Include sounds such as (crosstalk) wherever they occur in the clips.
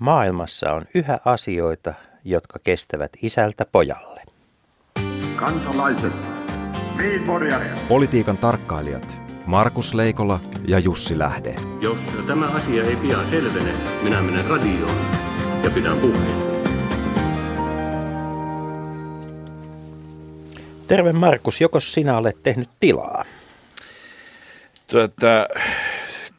Maailmassa on yhä asioita, jotka kestävät isältä pojalle. Kansalaiset, Politiikan tarkkailijat Markus Leikola ja Jussi Lähde. Jos tämä asia ei pian selvene, minä menen radioon ja pidän puheen. Terve Markus, joko sinä olet tehnyt tilaa? Tuota,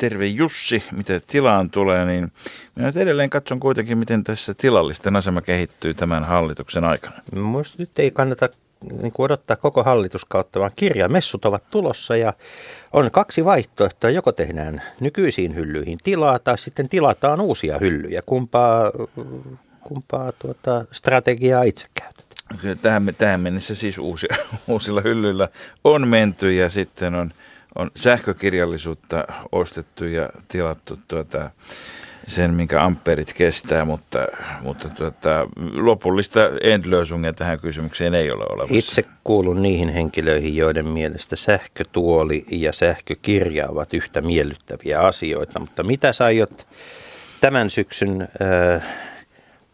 terve Jussi, mitä tilaan tulee, niin minä nyt edelleen katson kuitenkin, miten tässä tilallisten asema kehittyy tämän hallituksen aikana. Minusta nyt ei kannata niin kuin odottaa koko hallituskautta, vaan kirjamessut ovat tulossa ja on kaksi vaihtoehtoa. Joko tehdään nykyisiin hyllyihin tilaa tai sitten tilataan uusia hyllyjä. Kumpaa, kumpaa tuota strategiaa itse käytät? Kyllä tähän, tähän mennessä siis uusia, (laughs) uusilla hyllyillä on menty ja sitten on, on sähkökirjallisuutta ostettu ja tilattu tuota, sen, minkä amperit kestää, mutta, mutta tuota, lopullista endlösungia tähän kysymykseen ei ole olemassa. Itse kuulun niihin henkilöihin, joiden mielestä sähkötuoli ja sähkökirja ovat yhtä miellyttäviä asioita, mutta mitä sä aiot tämän syksyn äh,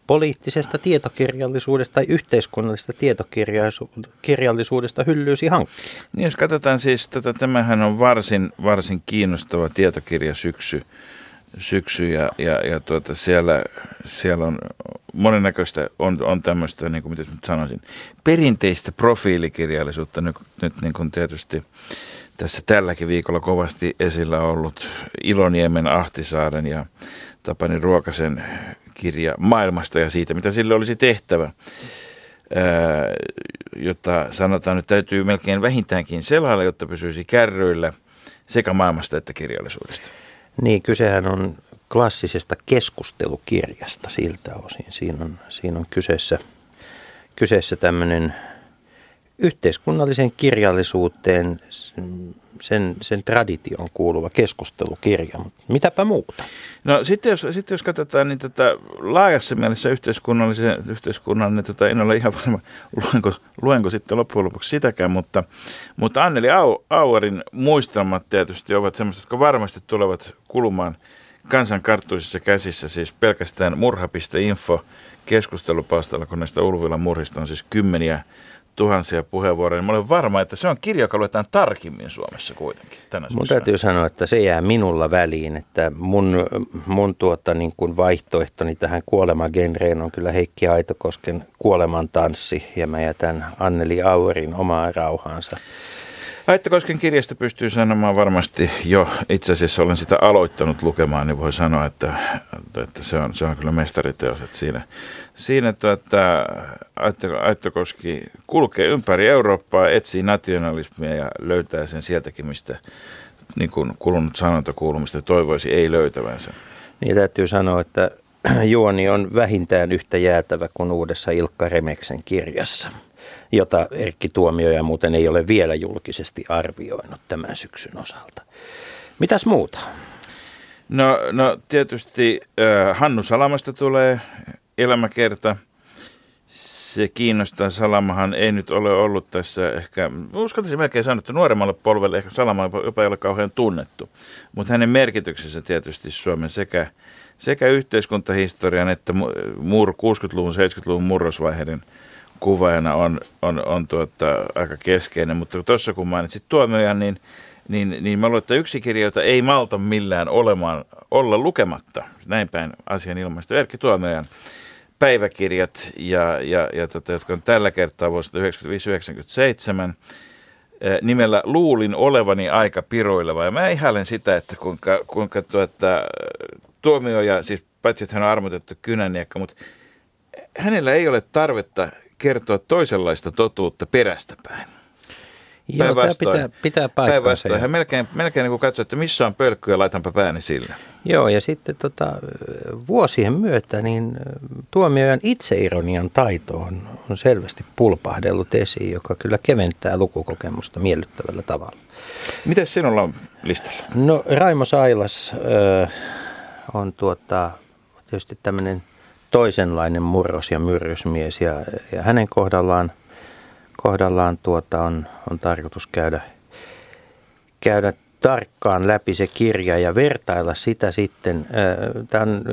poliittisesta tietokirjallisuudesta tai yhteiskunnallisesta tietokirjallisuudesta hyllyysi hankkia? Niin jos katsotaan siis, tätä, tämähän on varsin, varsin kiinnostava tietokirjasyksy syksy ja, ja, ja tuota, siellä, siellä on monennäköistä, on, on tämmöistä, niin kuin mitä nyt sanoisin, perinteistä profiilikirjallisuutta nyt, nyt niin kuin tietysti tässä tälläkin viikolla kovasti esillä ollut Iloniemen, Ahtisaaren ja Tapani Ruokasen kirja maailmasta ja siitä, mitä sille olisi tehtävä. Ää, jotta sanotaan, että täytyy melkein vähintäänkin selailla, jotta pysyisi kärryillä sekä maailmasta että kirjallisuudesta. Niin, kysehän on klassisesta keskustelukirjasta siltä osin. Siinä on, siinä on kyseessä, kyseessä tämmöinen yhteiskunnalliseen kirjallisuuteen sen, sen tradition kuuluva keskustelukirja, mutta mitäpä muuta? No sitten jos, sitten jos katsotaan niin tätä laajassa mielessä yhteiskunnallisen, yhteiskunnallinen, tota, en ole ihan varma, luenko, luenko sitten loppujen lopuksi sitäkään, mutta, mutta Anneli Au, Auerin muistelmat tietysti ovat sellaiset, jotka varmasti tulevat kulumaan kansan karttuisissa käsissä, siis pelkästään murha.info keskustelupalstalla, kun näistä Ulvilan murhista on siis kymmeniä tuhansia puheenvuoroja, niin mä olen varma, että se on kirja, joka luetaan tarkimmin Suomessa kuitenkin tänä Mun täytyy sanoa, että se jää minulla väliin, että mun, mun tuota, niin kuin vaihtoehtoni tähän kuolemagenreen on kyllä Heikki Aitokosken kuoleman tanssi ja mä jätän Anneli Auerin omaa rauhaansa. Aittakosken kirjasta pystyy sanomaan varmasti jo, itse asiassa olen sitä aloittanut lukemaan, niin voi sanoa, että, että se, on, se on kyllä mestariteos. Että siinä siinä tuota, Aittokoski kulkee ympäri Eurooppaa, etsii nationalismia ja löytää sen sieltäkin, mistä niin kuin kulunut sanonta kuulumista toivoisi ei löytävänsä. Niin täytyy sanoa, että (clears throat) juoni on vähintään yhtä jäätävä kuin uudessa Ilkka Remeksen kirjassa jota Erkki Tuomioja muuten ei ole vielä julkisesti arvioinut tämän syksyn osalta. Mitäs muuta? No, no tietysti äh, Hannu Salamasta tulee elämäkerta. Se kiinnostaa. Salamahan ei nyt ole ollut tässä ehkä, uskaltaisin melkein sanoa, että nuoremmalle polvelle ehkä Salama jopa ei ole kauhean tunnettu. Mutta hänen merkityksensä tietysti Suomen sekä, sekä yhteiskuntahistorian että mur, 60-luvun, 70-luvun murrosvaiheiden – kuvaajana on, on, on tuota, aika keskeinen, mutta tuossa kun mainitsit tuomiojan, niin, niin, niin mä luulen, että yksi kirja, jota ei malta millään olemaan, olla lukematta, näin päin asian ilmaista, Erkki Tuomiojan päiväkirjat, ja, ja, ja tota, jotka on tällä kertaa vuosilta 1995-1997, nimellä Luulin olevani aika piroileva. Ja mä ihailen sitä, että kuinka, kuinka tuota, tuomioja, siis paitsi että hän on armotettu kynäniekka, mutta hänellä ei ole tarvetta kertoa toisenlaista totuutta perästä päin. Joo, tämä pitää, pitää paikkansa. Hän melkein, melkein niin katsoo, että missä on pölkky ja laitanpa pääni sille. Joo, ja sitten tota, vuosien myötä niin tuomiojan itseironian taito on, on selvästi pulpahdellut esiin, joka kyllä keventää lukukokemusta miellyttävällä tavalla. Miten sinulla on listalla? No Raimo Sailas äh, on tuota, tietysti tämmöinen toisenlainen murros- ja myrrysmies ja, ja hänen kohdallaan, kohdallaan tuota on, on tarkoitus käydä, käydä tarkkaan läpi se kirja ja vertailla sitä sitten. Tämä on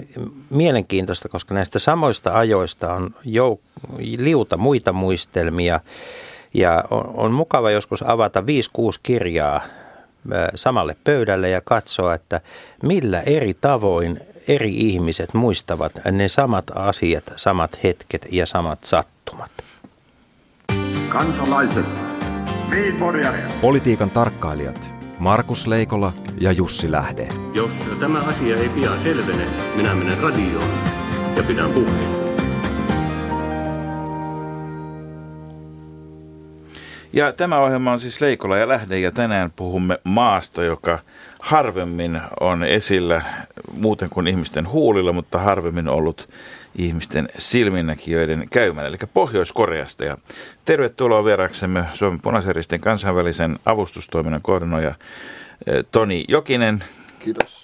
mielenkiintoista, koska näistä samoista ajoista on jouk- liuta muita muistelmia ja on, on mukava joskus avata 5-6 kirjaa samalle pöydälle ja katsoa, että millä eri tavoin eri ihmiset muistavat ne samat asiat, samat hetket ja samat sattumat. Kansalaiset. Politiikan tarkkailijat Markus Leikola ja Jussi Lähde. Jos tämä asia ei pian selvene, minä menen radioon ja pidän puheen. Ja tämä ohjelma on siis Leikola ja Lähde ja tänään puhumme maasta, joka harvemmin on esillä muuten kuin ihmisten huulilla, mutta harvemmin ollut ihmisten silminnäkijöiden käymään, eli Pohjois-Koreasta. Ja tervetuloa vieraksemme Suomen punaisen kansainvälisen avustustoiminnan koordinoija eh, Toni Jokinen. Kiitos.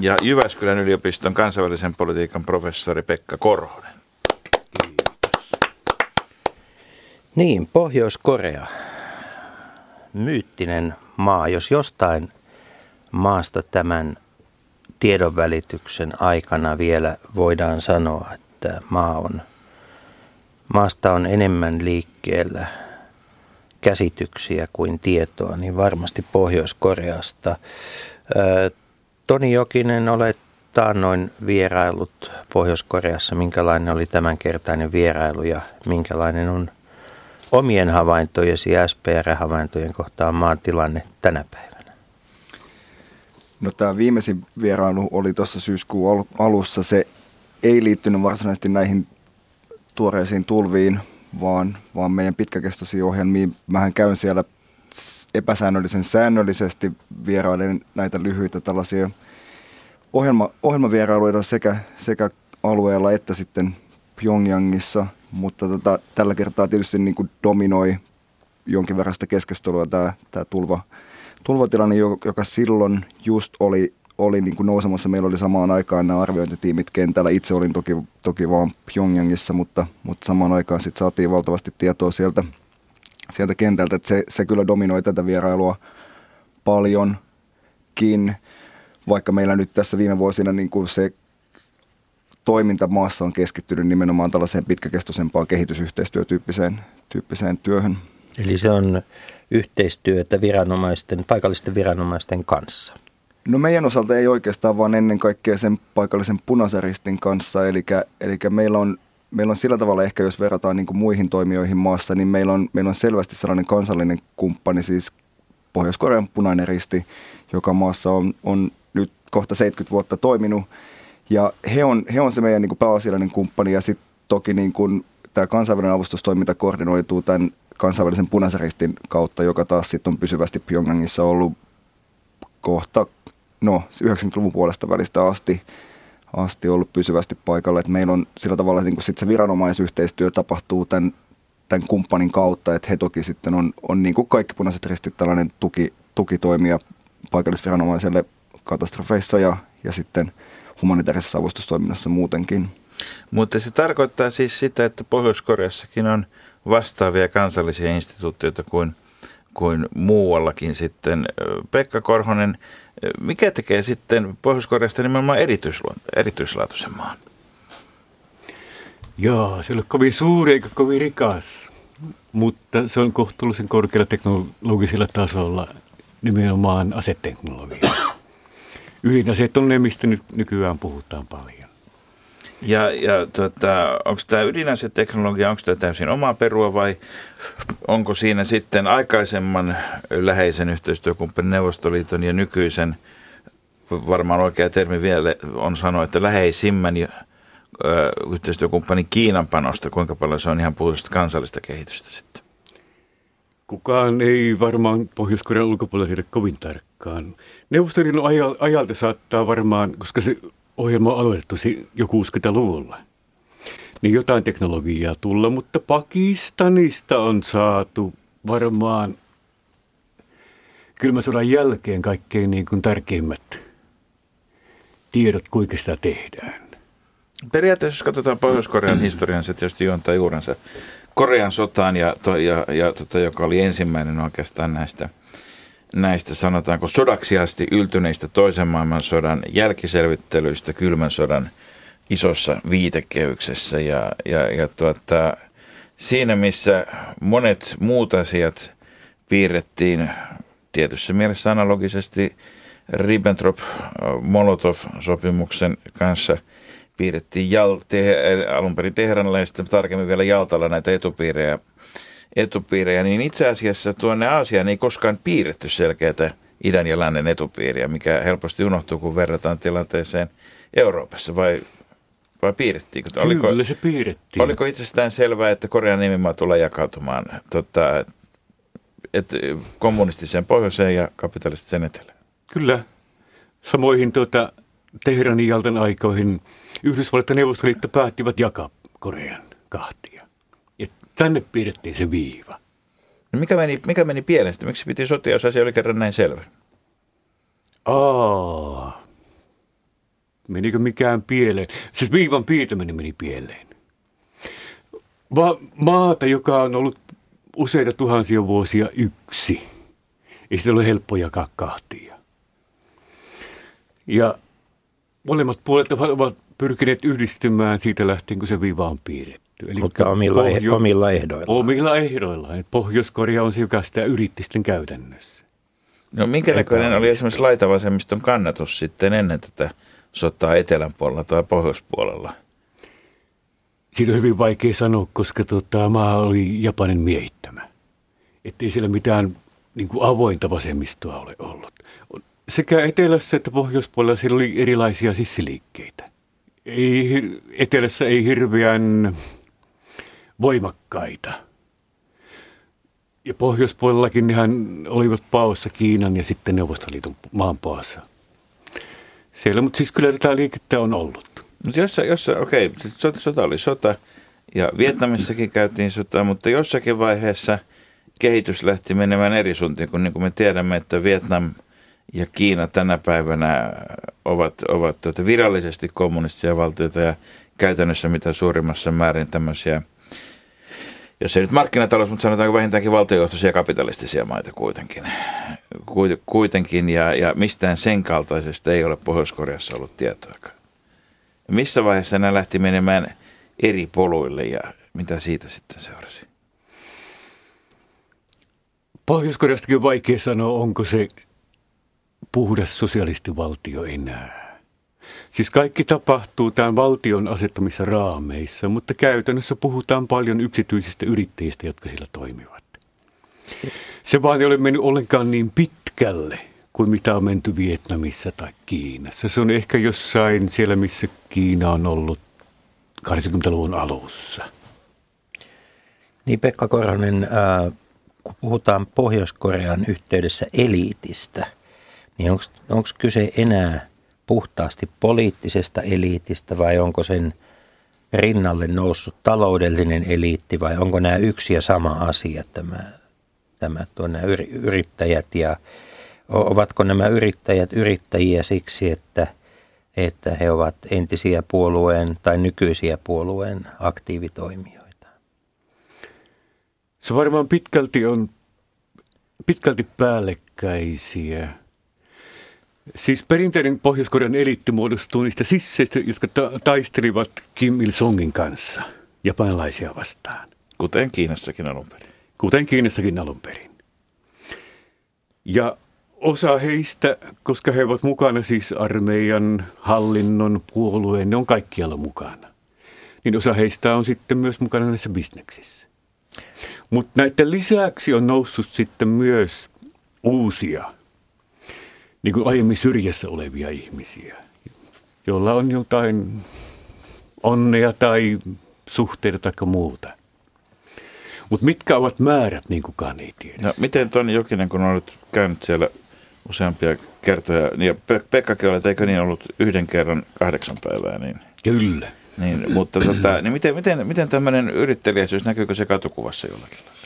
Ja Jyväskylän yliopiston kansainvälisen politiikan professori Pekka Korhonen. Kiitos. Niin, Pohjois-Korea. Myyttinen maa, jos jostain maasta tämän tiedonvälityksen aikana vielä voidaan sanoa, että maa on, maasta on enemmän liikkeellä käsityksiä kuin tietoa, niin varmasti Pohjois-Koreasta. Toni Jokinen, olet taannoin vierailut Pohjois-Koreassa. Minkälainen oli tämänkertainen vierailu ja minkälainen on omien havaintojesi SPR-havaintojen kohtaan maan tilanne tänä päivänä? No tämä viimeisin vierailu oli tuossa syyskuun alussa. Se ei liittynyt varsinaisesti näihin tuoreisiin tulviin, vaan, vaan meidän pitkäkestoisiin ohjelmiin. Mähän käyn siellä epäsäännöllisen säännöllisesti vierailen näitä lyhyitä tällaisia ohjelma, ohjelmavierailuita sekä, sekä alueella että sitten Pyongyangissa, mutta tota, tällä kertaa tietysti niin kuin dominoi jonkin verran sitä keskustelua tämä, tämä tulva, tulvatilanne, joka silloin just oli, oli niin kuin nousemassa. Meillä oli samaan aikaan nämä arviointitiimit kentällä. Itse olin toki, toki vaan Pyongyangissa, mutta, mutta samaan aikaan sitten saatiin valtavasti tietoa sieltä, sieltä kentältä, että se, se kyllä dominoi tätä vierailua paljonkin, vaikka meillä nyt tässä viime vuosina niin kuin se toiminta maassa on keskittynyt nimenomaan tällaiseen pitkäkestoisempaan kehitysyhteistyötyyppiseen tyyppiseen työhön. Eli se on yhteistyötä viranomaisten, paikallisten viranomaisten kanssa? No meidän osalta ei oikeastaan, vaan ennen kaikkea sen paikallisen punaisen kanssa. Eli, eli meillä, on, meillä on sillä tavalla ehkä, jos verrataan niin kuin muihin toimijoihin maassa, niin meillä on, meillä on selvästi sellainen kansallinen kumppani, siis Pohjois-Korean punainen risti, joka maassa on, on nyt kohta 70 vuotta toiminut. Ja he on, he on se meidän niin kuin pääasiallinen kumppani ja sitten toki niin kuin tämä kansainvälinen avustustoiminta koordinoituu tämän kansainvälisen punaisen ristin kautta, joka taas sitten on pysyvästi Pyongyangissa ollut kohta no, 90-luvun puolesta välistä asti, asti ollut pysyvästi paikalla. Et meillä on sillä tavalla, että niin sit se viranomaisyhteistyö tapahtuu tämän, tämän kumppanin kautta, että he toki sitten on, on niin kuin kaikki punaiset ristit tällainen tuki, tukitoimija paikallisviranomaiselle katastrofeissa ja, ja sitten humanitaarisessa avustustoiminnassa muutenkin. Mutta se tarkoittaa siis sitä, että Pohjois-Koreassakin on – vastaavia kansallisia instituutioita kuin, kuin muuallakin sitten. Pekka Korhonen, mikä tekee sitten Pohjois-Koreasta nimenomaan erityislaatuisen maan? Joo, se ole kovin suuri eikä kovin rikas, mutta se on kohtuullisen korkealla teknologisella tasolla nimenomaan aseteknologia. Ydinaseet on ne, mistä nyt nykyään puhutaan paljon. Ja, ja tota, onko tämä ydinaseteknologia, onko tämä täysin oma perua vai onko siinä sitten aikaisemman läheisen yhteistyökumppanin Neuvostoliiton ja nykyisen, varmaan oikea termi vielä on sanoa, että läheisimmän ö, yhteistyökumppanin Kiinan panosta, kuinka paljon se on ihan puhdasta kansallista kehitystä sitten? Kukaan ei varmaan Pohjois-Korean ulkopuolella tiedä kovin tarkkaan. Neuvostoliiton ajalta saattaa varmaan, koska se ohjelma on aloitettu jo 60-luvulla. Niin jotain teknologiaa tulla, mutta Pakistanista on saatu varmaan kylmän sodan jälkeen kaikkein niin kuin tärkeimmät tiedot, kuinka sitä tehdään. Periaatteessa, jos katsotaan Pohjois-Korean historian, se tietysti juontaa juurensa Korean sotaan, ja, ja, ja tota, joka oli ensimmäinen oikeastaan näistä näistä sanotaanko sodaksi asti yltyneistä toisen maailmansodan jälkiselvittelyistä kylmän sodan isossa viitekehyksessä. Ja, ja, ja tuota, siinä missä monet muut asiat piirrettiin tietyssä mielessä analogisesti Ribbentrop-Molotov-sopimuksen kanssa piirrettiin Jal, te, alun perin sitten tarkemmin vielä Jaltalla näitä etupiirejä, etupiirejä, niin itse asiassa tuonne Aasiaan ei koskaan piirretty selkeätä idän ja lännen etupiiriä, mikä helposti unohtuu, kun verrataan tilanteeseen Euroopassa, vai, vai piirrettiinkö? Kyllä Oliko, se piirrettiin. oliko itsestään selvää, että Korean nimimaa tulee jakautumaan tota, että kommunistiseen pohjoiseen ja kapitalistiseen etelään? Kyllä. Samoihin tuota, Teheranin jaltan aikoihin Yhdysvallat ja Neuvostoliitto päättivät jakaa Korean kahtia. Tänne piirrettiin se viiva. No mikä, meni, mikä meni pieleen sitten? Miksi piti sotia, jos asia oli kerran näin selvä? Aa. Menikö mikään pieleen? Siis viivan piirtäminen meni pieleen. Va- maata, joka on ollut useita tuhansia vuosia yksi. Ei sitä ole helppo jakaa kahtia. Ja molemmat puolet ovat pyrkineet yhdistymään siitä lähtien, kun se viiva on piirretty. Eli Mutta omilla, Pohjo- omilla ehdoilla. Omilla ehdoillaan. Pohjois-Korea on se, joka sitä yritti sitten käytännössä. No minkä näköinen oli esimerkiksi laitavasemmiston kannatus sitten ennen tätä sotaa etelän puolella tai pohjoispuolella? Siitä on hyvin vaikea sanoa, koska tota, maa oli Japanin miehittämä. Että ei siellä mitään niin kuin avointa vasemmistoa ole ollut. Sekä etelässä että pohjoispuolella siellä oli erilaisia sissiliikkeitä. Ei, etelässä ei hirveän voimakkaita. Ja pohjoispuolellakin nehän olivat paossa Kiinan ja sitten Neuvostoliiton maanpaassa. Siellä, mutta siis kyllä tätä liikettä on ollut. Jossa, jossa okei, siis sota, sota oli sota ja Vietnamissakin käytiin sota, mutta jossakin vaiheessa kehitys lähti menemään eri suuntiin, kun niin kuin me tiedämme, että Vietnam ja Kiina tänä päivänä ovat, ovat tuota virallisesti kommunistisia valtioita ja käytännössä mitä suurimmassa määrin tämmöisiä, jos ei nyt markkinatalous, mutta sanotaanko vähintäänkin valtiojohtoisia kapitalistisia maita kuitenkin. Kuit- Kuitenkin ja, ja mistään sen kaltaisesta ei ole Pohjois-Koreassa ollut tietoakaan. Missä vaiheessa nämä lähti menemään eri poluille ja mitä siitä sitten seurasi? Pohjois-Koreastakin on vaikea sanoa, onko se puhdas sosialistivaltio enää. Siis kaikki tapahtuu tämän valtion asettamissa raameissa, mutta käytännössä puhutaan paljon yksityisistä yrittäjistä, jotka siellä toimivat. Se vaan ei ole mennyt ollenkaan niin pitkälle kuin mitä on menty Vietnamissa tai Kiinassa. Se on ehkä jossain siellä, missä Kiina on ollut 80-luvun alussa. Niin Pekka Korhonen, äh, kun puhutaan Pohjois-Korean yhteydessä eliitistä, niin onko kyse enää puhtaasti poliittisesta eliitistä vai onko sen rinnalle noussut taloudellinen eliitti vai onko nämä yksi ja sama asia, tämä, tämä tuonne yrittäjät ja ovatko nämä yrittäjät yrittäjiä siksi, että, että he ovat entisiä puolueen tai nykyisiä puolueen aktiivitoimijoita? Se varmaan pitkälti on pitkälti päällekkäisiä. Siis perinteinen Pohjois-Korean eliitti muodostuu niistä sisseistä, jotka ta- taistelivat Kim Il-sungin kanssa japanilaisia vastaan, Kuten Kiinassakin alun perin. kuten Kiinassakin alun perin. Ja osa heistä, koska he ovat mukana siis armeijan, hallinnon, puolueen, ne on kaikkialla mukana. Niin osa heistä on sitten myös mukana näissä bisneksissä. Mutta näiden lisäksi on noussut sitten myös uusia, niin kuin aiemmin syrjässä olevia ihmisiä, joilla on jotain onnea tai suhteita tai muuta. Mutta mitkä ovat määrät, niin kukaan ei tiedä. No miten Toni Jokinen, kun olet käynyt siellä useampia kertoja, niin ja Pe- Pekkakin olet, eikö niin ollut yhden kerran kahdeksan päivää, niin, Kyllä. niin mutta tota, niin miten, miten, miten tämmöinen yrittelijäisyys, näkyykö se katukuvassa jollakin lailla?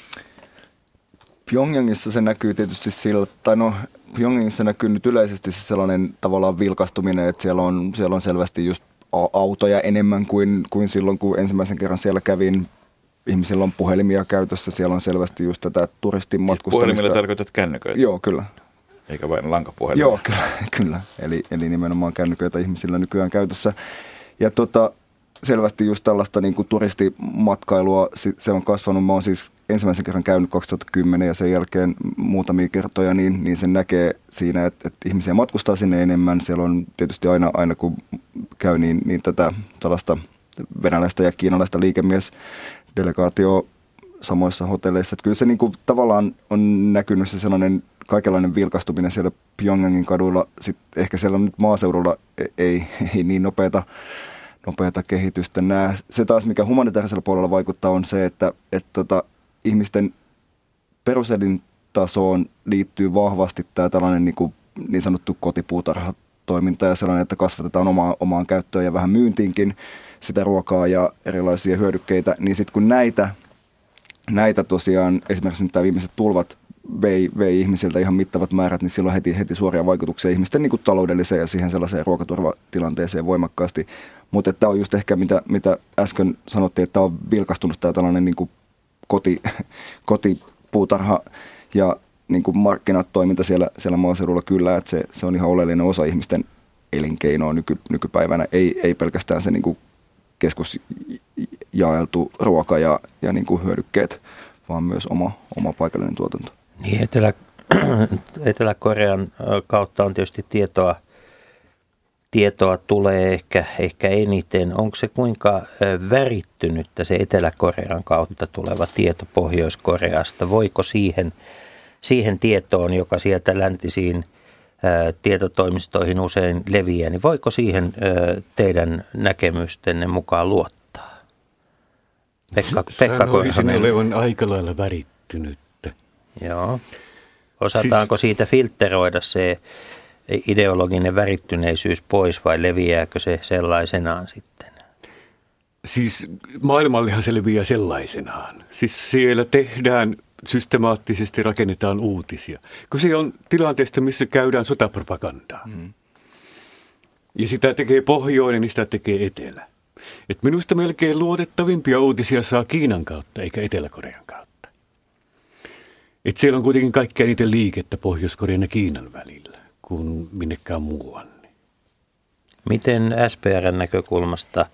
Pyongyangissa se näkyy tietysti sillä, tai no Pyongyangissa näkyy nyt yleisesti se sellainen tavallaan vilkastuminen, että siellä on, siellä on selvästi just autoja enemmän kuin, kuin silloin, kun ensimmäisen kerran siellä kävin. Ihmisillä on puhelimia käytössä, siellä on selvästi just tätä turistin Siis matkustamista. puhelimella tarkoitat kännyköitä? Joo, kyllä. eikä vain lankapuhelin. Joo, kyllä. (laughs) kyllä. Eli, eli nimenomaan kännyköitä ihmisillä nykyään käytössä. Ja tota, selvästi just tällaista niin kuin turistimatkailua, se on kasvanut. Mä oon siis ensimmäisen kerran käynyt 2010 ja sen jälkeen muutamia kertoja, niin, niin sen näkee siinä, että, että ihmisiä matkustaa sinne enemmän. Siellä on tietysti aina, aina kun käy, niin, niin tätä tällaista venäläistä ja kiinalaista liikemies-delegaatio samoissa hotelleissa. Että kyllä se niin kuin, tavallaan on näkynyt se sellainen kaikenlainen vilkastuminen siellä Pyongyangin kaduilla. Sitten ehkä siellä nyt maaseudulla e-, ei, (laughs) ei niin nopeata nopeata kehitystä näe. Se taas, mikä humanitaarisella puolella vaikuttaa, on se, että, että tota, ihmisten peruselintasoon liittyy vahvasti tämä tällainen niin, kuin, niin sanottu kotipuutarhatoiminta ja sellainen, että kasvatetaan omaa, omaan käyttöön ja vähän myyntiinkin sitä ruokaa ja erilaisia hyödykkeitä, niin sitten kun näitä, näitä tosiaan, esimerkiksi nyt tämä viimeiset tulvat vei, vei ihmisiltä ihan mittavat määrät, niin silloin heti, heti suoria vaikutuksia ihmisten niin kuin taloudelliseen ja siihen sellaiseen ruokaturvatilanteeseen voimakkaasti. Mutta tämä on just ehkä, mitä, mitä äsken sanottiin, että tämä on vilkastunut tämä tällainen niin koti, (laughs) kotipuutarha ja niin kuin markkinatoiminta siellä, siellä maaseudulla kyllä, että se, se on ihan oleellinen osa ihmisten elinkeinoa nyky, nykypäivänä. Ei, ei pelkästään se niin kuin keskusjaeltu ruoka ja, ja niin kuin hyödykkeet, vaan myös oma, oma paikallinen tuotanto. Niin, Etelä, (clears throat) Etelä-Korean kautta on tietysti tietoa, tietoa tulee ehkä, ehkä eniten. Onko se kuinka värittynyt se Etelä-Korean kautta tuleva tieto Pohjois-Koreasta? Voiko siihen, siihen tietoon, joka sieltä läntisiin tietotoimistoihin usein leviää, niin voiko siihen teidän näkemystenne mukaan luottaa? Pekka, Pekka Sanoisin olevan aika lailla värittynyt Joo. Osataanko siis, siitä filteroida se ideologinen värittyneisyys pois vai leviääkö se sellaisenaan sitten? Siis maailmallehan se leviää sellaisenaan. Siis siellä tehdään systemaattisesti rakennetaan uutisia. Kun se on tilanteesta, missä käydään sotapropagandaa. Mm. Ja sitä tekee pohjoinen, niin sitä tekee etelä. Et minusta melkein luotettavimpia uutisia saa Kiinan kautta, eikä Etelä-Korean kautta. Et siellä on kuitenkin kaikkea niiden liikettä Pohjois-Korean ja Kiinan välillä kuin minnekään muuanne. Miten SPRn näkökulmasta,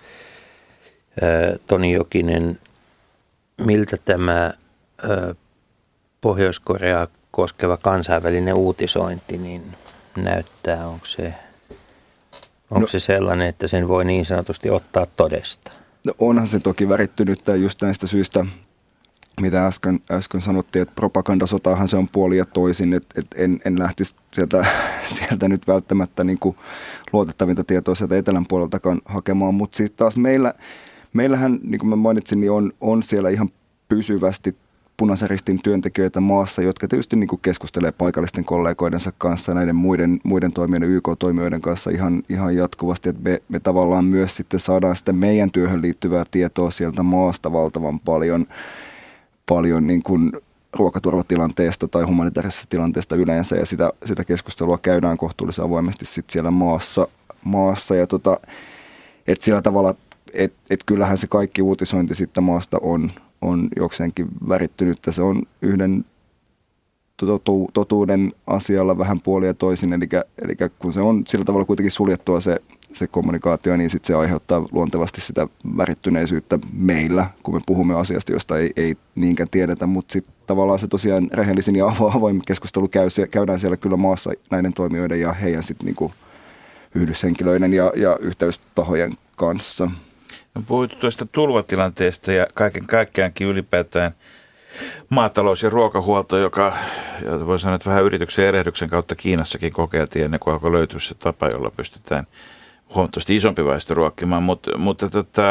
Toni Jokinen, miltä tämä Pohjois-Korea koskeva kansainvälinen uutisointi niin näyttää? Onko se, onko no, se sellainen, että sen voi niin sanotusti ottaa todesta? No onhan se toki värittynyt just näistä syistä, mitä äsken, äsken sanottiin, että propagandasotaahan se on puoli ja toisin, että, että en, en lähtisi sieltä, (laughs) sieltä nyt välttämättä niin kuin luotettavinta tietoa sieltä etelän puoleltakaan hakemaan, mutta sitten taas meillä, meillähän, niin kuin mä mainitsin, niin on, on siellä ihan pysyvästi punaisen ristin työntekijöitä maassa, jotka tietysti niin kuin keskustelee paikallisten kollegoidensa kanssa, näiden muiden, muiden toimijoiden, YK-toimijoiden kanssa ihan, ihan jatkuvasti, että me, me tavallaan myös sitten saadaan sitä meidän työhön liittyvää tietoa sieltä maasta valtavan paljon paljon niin kuin ruokaturvatilanteesta tai humanitaarisesta tilanteesta yleensä ja sitä, sitä keskustelua käydään kohtuullisen avoimesti sit siellä maassa, maassa ja tota, et sillä tavalla, että et kyllähän se kaikki uutisointi sitten maasta on, on jokseenkin värittynyt. Se on yhden totu, totuuden asialla vähän puolia toisin, eli, eli kun se on sillä tavalla kuitenkin suljettua se se kommunikaatio, niin sit se aiheuttaa luontevasti sitä värittyneisyyttä meillä, kun me puhumme asiasta, josta ei, ei niinkään tiedetä, mutta sitten tavallaan se tosiaan rehellisin ja avoin keskustelu käy, käydään siellä kyllä maassa näiden toimijoiden ja heidän sitten niinku yhdyshenkilöiden ja, ja yhteystahojen kanssa. No puhuttu tuosta tulvatilanteesta ja kaiken kaikkiaankin ylipäätään maatalous- ja ruokahuolto, joka voi sanoa, että vähän yrityksen erehdyksen kautta Kiinassakin kokeiltiin ennen kuin alkoi löytyä se tapa, jolla pystytään – huomattavasti isompi väestö ruokkimaan, mutta, mutta tota,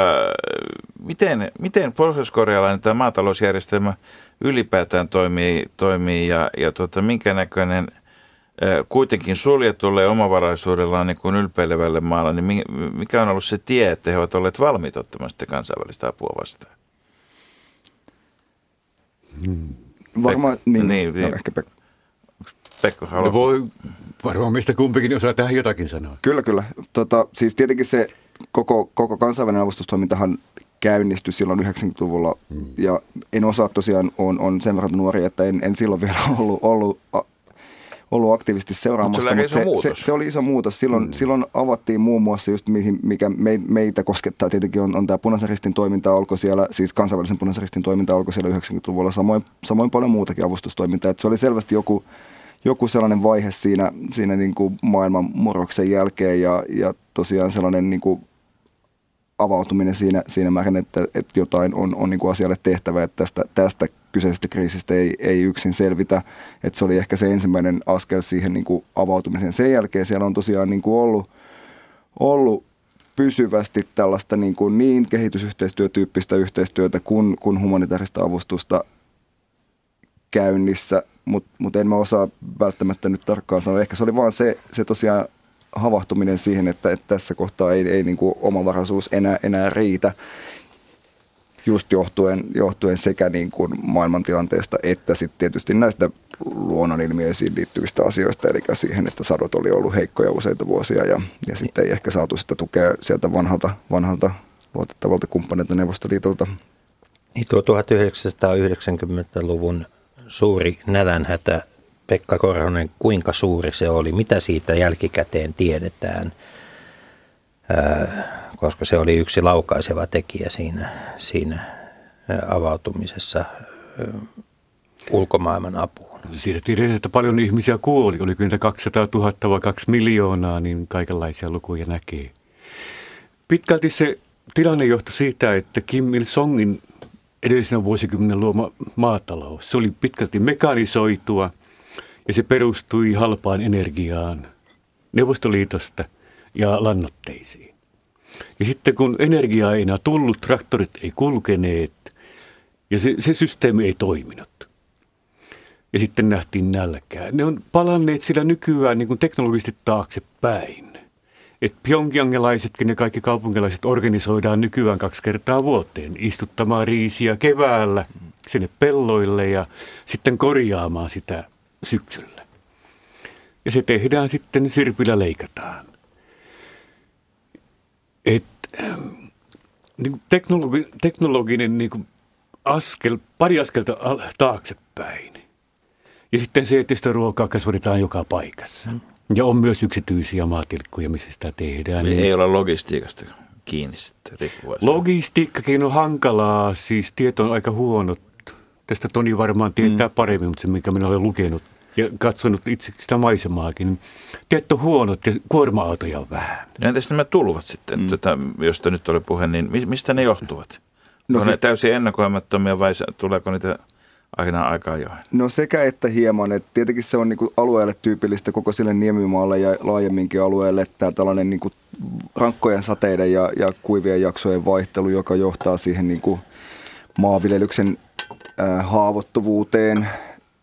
miten, miten pohjois-korealainen tämä maatalousjärjestelmä ylipäätään toimii, toimii ja, ja tota, minkä näköinen kuitenkin suljetulle omavaraisuudellaan niin kuin ylpeilevälle maalla, niin mikä on ollut se tie, että he ovat olleet valmiit ottamaan sitä kansainvälistä apua vastaan? Hmm. Varmaan, niin, niin, no, niin. ehkä Pekka. Haluaa. No voi Varmaan mistä kumpikin osaa tähän jotakin sanoa. Kyllä, kyllä. Tota, siis tietenkin se koko, koko kansainvälinen avustustoimintahan käynnistyi silloin 90-luvulla hmm. ja en osaa tosiaan, on, on sen verran nuori, että en, en silloin vielä (laughs) ollut, ollut ollut aktiivisesti seuraamassa. Mutta se oli aika iso se, se, muutos. se, oli iso muutos. Silloin, mm. silloin avattiin muun muassa just mihin, mikä me, meitä koskettaa tietenkin on, on tämä punaisen ristin toiminta alkoi siellä, siis kansainvälisen punaisen ristin toiminta alkoi siellä 90-luvulla, samoin, samoin paljon muutakin avustustoimintaa. Et se oli selvästi joku, joku sellainen vaihe siinä, siinä niin kuin maailman murroksen jälkeen ja, ja tosiaan sellainen niin kuin avautuminen siinä, siinä määrin, että, että jotain on, on niin kuin asialle tehtävä, että tästä, tästä kyseisestä kriisistä ei, ei yksin selvitä. Että se oli ehkä se ensimmäinen askel siihen niin kuin avautumiseen. Sen jälkeen siellä on tosiaan niin kuin ollut, ollut pysyvästi tällaista niin, kuin niin kehitysyhteistyötyyppistä yhteistyötä kuin, kuin humanitaarista avustusta käynnissä, mutta mut en mä osaa välttämättä nyt tarkkaan sanoa. Ehkä se oli vaan se, se tosiaan havahtuminen siihen, että, että tässä kohtaa ei, ei niin kuin omavaraisuus enää, enää riitä just johtuen, johtuen sekä niin kuin maailmantilanteesta että sitten tietysti näistä luonnonilmiöisiin liittyvistä asioista, eli siihen, että sadot oli ollut heikkoja useita vuosia ja, ja sitten ei ehkä saatu sitä tukea sieltä vanhalta, vanhalta luotettavalta kumppanilta Neuvostoliitolta. Niin tuo 1990-luvun suuri nälänhätä, Pekka Korhonen, kuinka suuri se oli? Mitä siitä jälkikäteen tiedetään? Ää, koska se oli yksi laukaiseva tekijä siinä, siinä avautumisessa ää, ulkomaailman apuun. Siitä tiedetään, että paljon ihmisiä kuoli. Oliko niitä 200 000 vai 2 miljoonaa, niin kaikenlaisia lukuja näkee. Pitkälti se tilanne johtui siitä, että Kim Il-songin edellisenä vuosikymmenen luoma maatalous, se oli pitkälti mekanisoitua ja se perustui halpaan energiaan Neuvostoliitosta ja lannoitteisiin. Ja sitten kun energiaa ei enää tullut, traktorit ei kulkeneet ja se, se systeemi ei toiminut. Ja sitten nähtiin nälkää. Ne on palanneet sillä nykyään niin kuin teknologisesti taaksepäin. Et Pyongyangelaisetkin ja kaikki kaupunkilaiset organisoidaan nykyään kaksi kertaa vuoteen istuttamaan riisiä keväällä sinne pelloille ja sitten korjaamaan sitä syksyllä. Ja se tehdään sitten sirpillä leikataan. Et, ähm, niin teknologi, teknologinen niin kuin askel, pari askelta taaksepäin. Ja sitten se, että sitä ruokaa kasvatetaan joka paikassa. Ja on myös yksityisiä maatilkkuja, missä sitä tehdään. Eli Niin ei olla logistiikasta kiinni sitten riippuvaisia. Logistiikkakin on hankalaa, siis tieto on aika huonot. Tästä Toni varmaan tietää mm. paremmin, mutta se minkä minä olen lukenut ja katsonut itse sitä maisemaakin. niin Tieto on huonot ja kuorma-autoja on vähän. ja entäs nämä tulvat sitten, mm. tätä, josta nyt oli puhe, niin mi- mistä ne johtuvat? No No on siis- ne täysin ennakoimattomia vai tuleeko niitä aina aikaa join? No sekä että hieman, että tietenkin se on niinku alueelle tyypillistä koko sille Niemimaalle ja laajemminkin alueelle, tämä tällainen niinku rankkojen sateiden ja, ja kuivien jaksojen vaihtelu, joka johtaa siihen niinku maanviljelyksen äh, haavoittuvuuteen.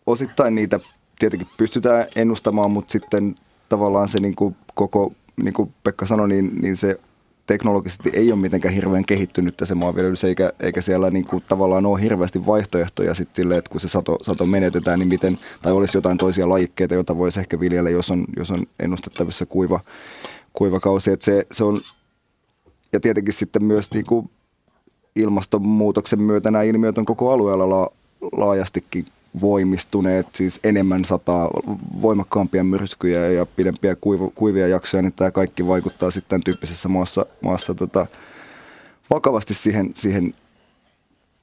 Osittain niitä tietenkin pystytään ennustamaan, mutta sitten tavallaan se niinku koko, niin kuin Pekka sanoi, niin, niin se teknologisesti ei ole mitenkään hirveän kehittynyt se maanviljelys, eikä, eikä siellä niin kuin tavallaan ole hirveästi vaihtoehtoja sit sille, että kun se sato, sato menetetään, niin miten, tai olisi jotain toisia lajikkeita, joita voisi ehkä viljellä, jos on, jos on ennustettavissa kuiva, kuiva kausi. Että se, se on, ja tietenkin sitten myös niin kuin ilmastonmuutoksen myötä nämä ilmiöt on koko alueella la, laajastikin voimistuneet, siis enemmän sataa voimakkaampia myrskyjä ja pidempiä kuivia jaksoja, niin tämä kaikki vaikuttaa sitten tyyppisessä maassa, maassa tota, vakavasti siihen, siihen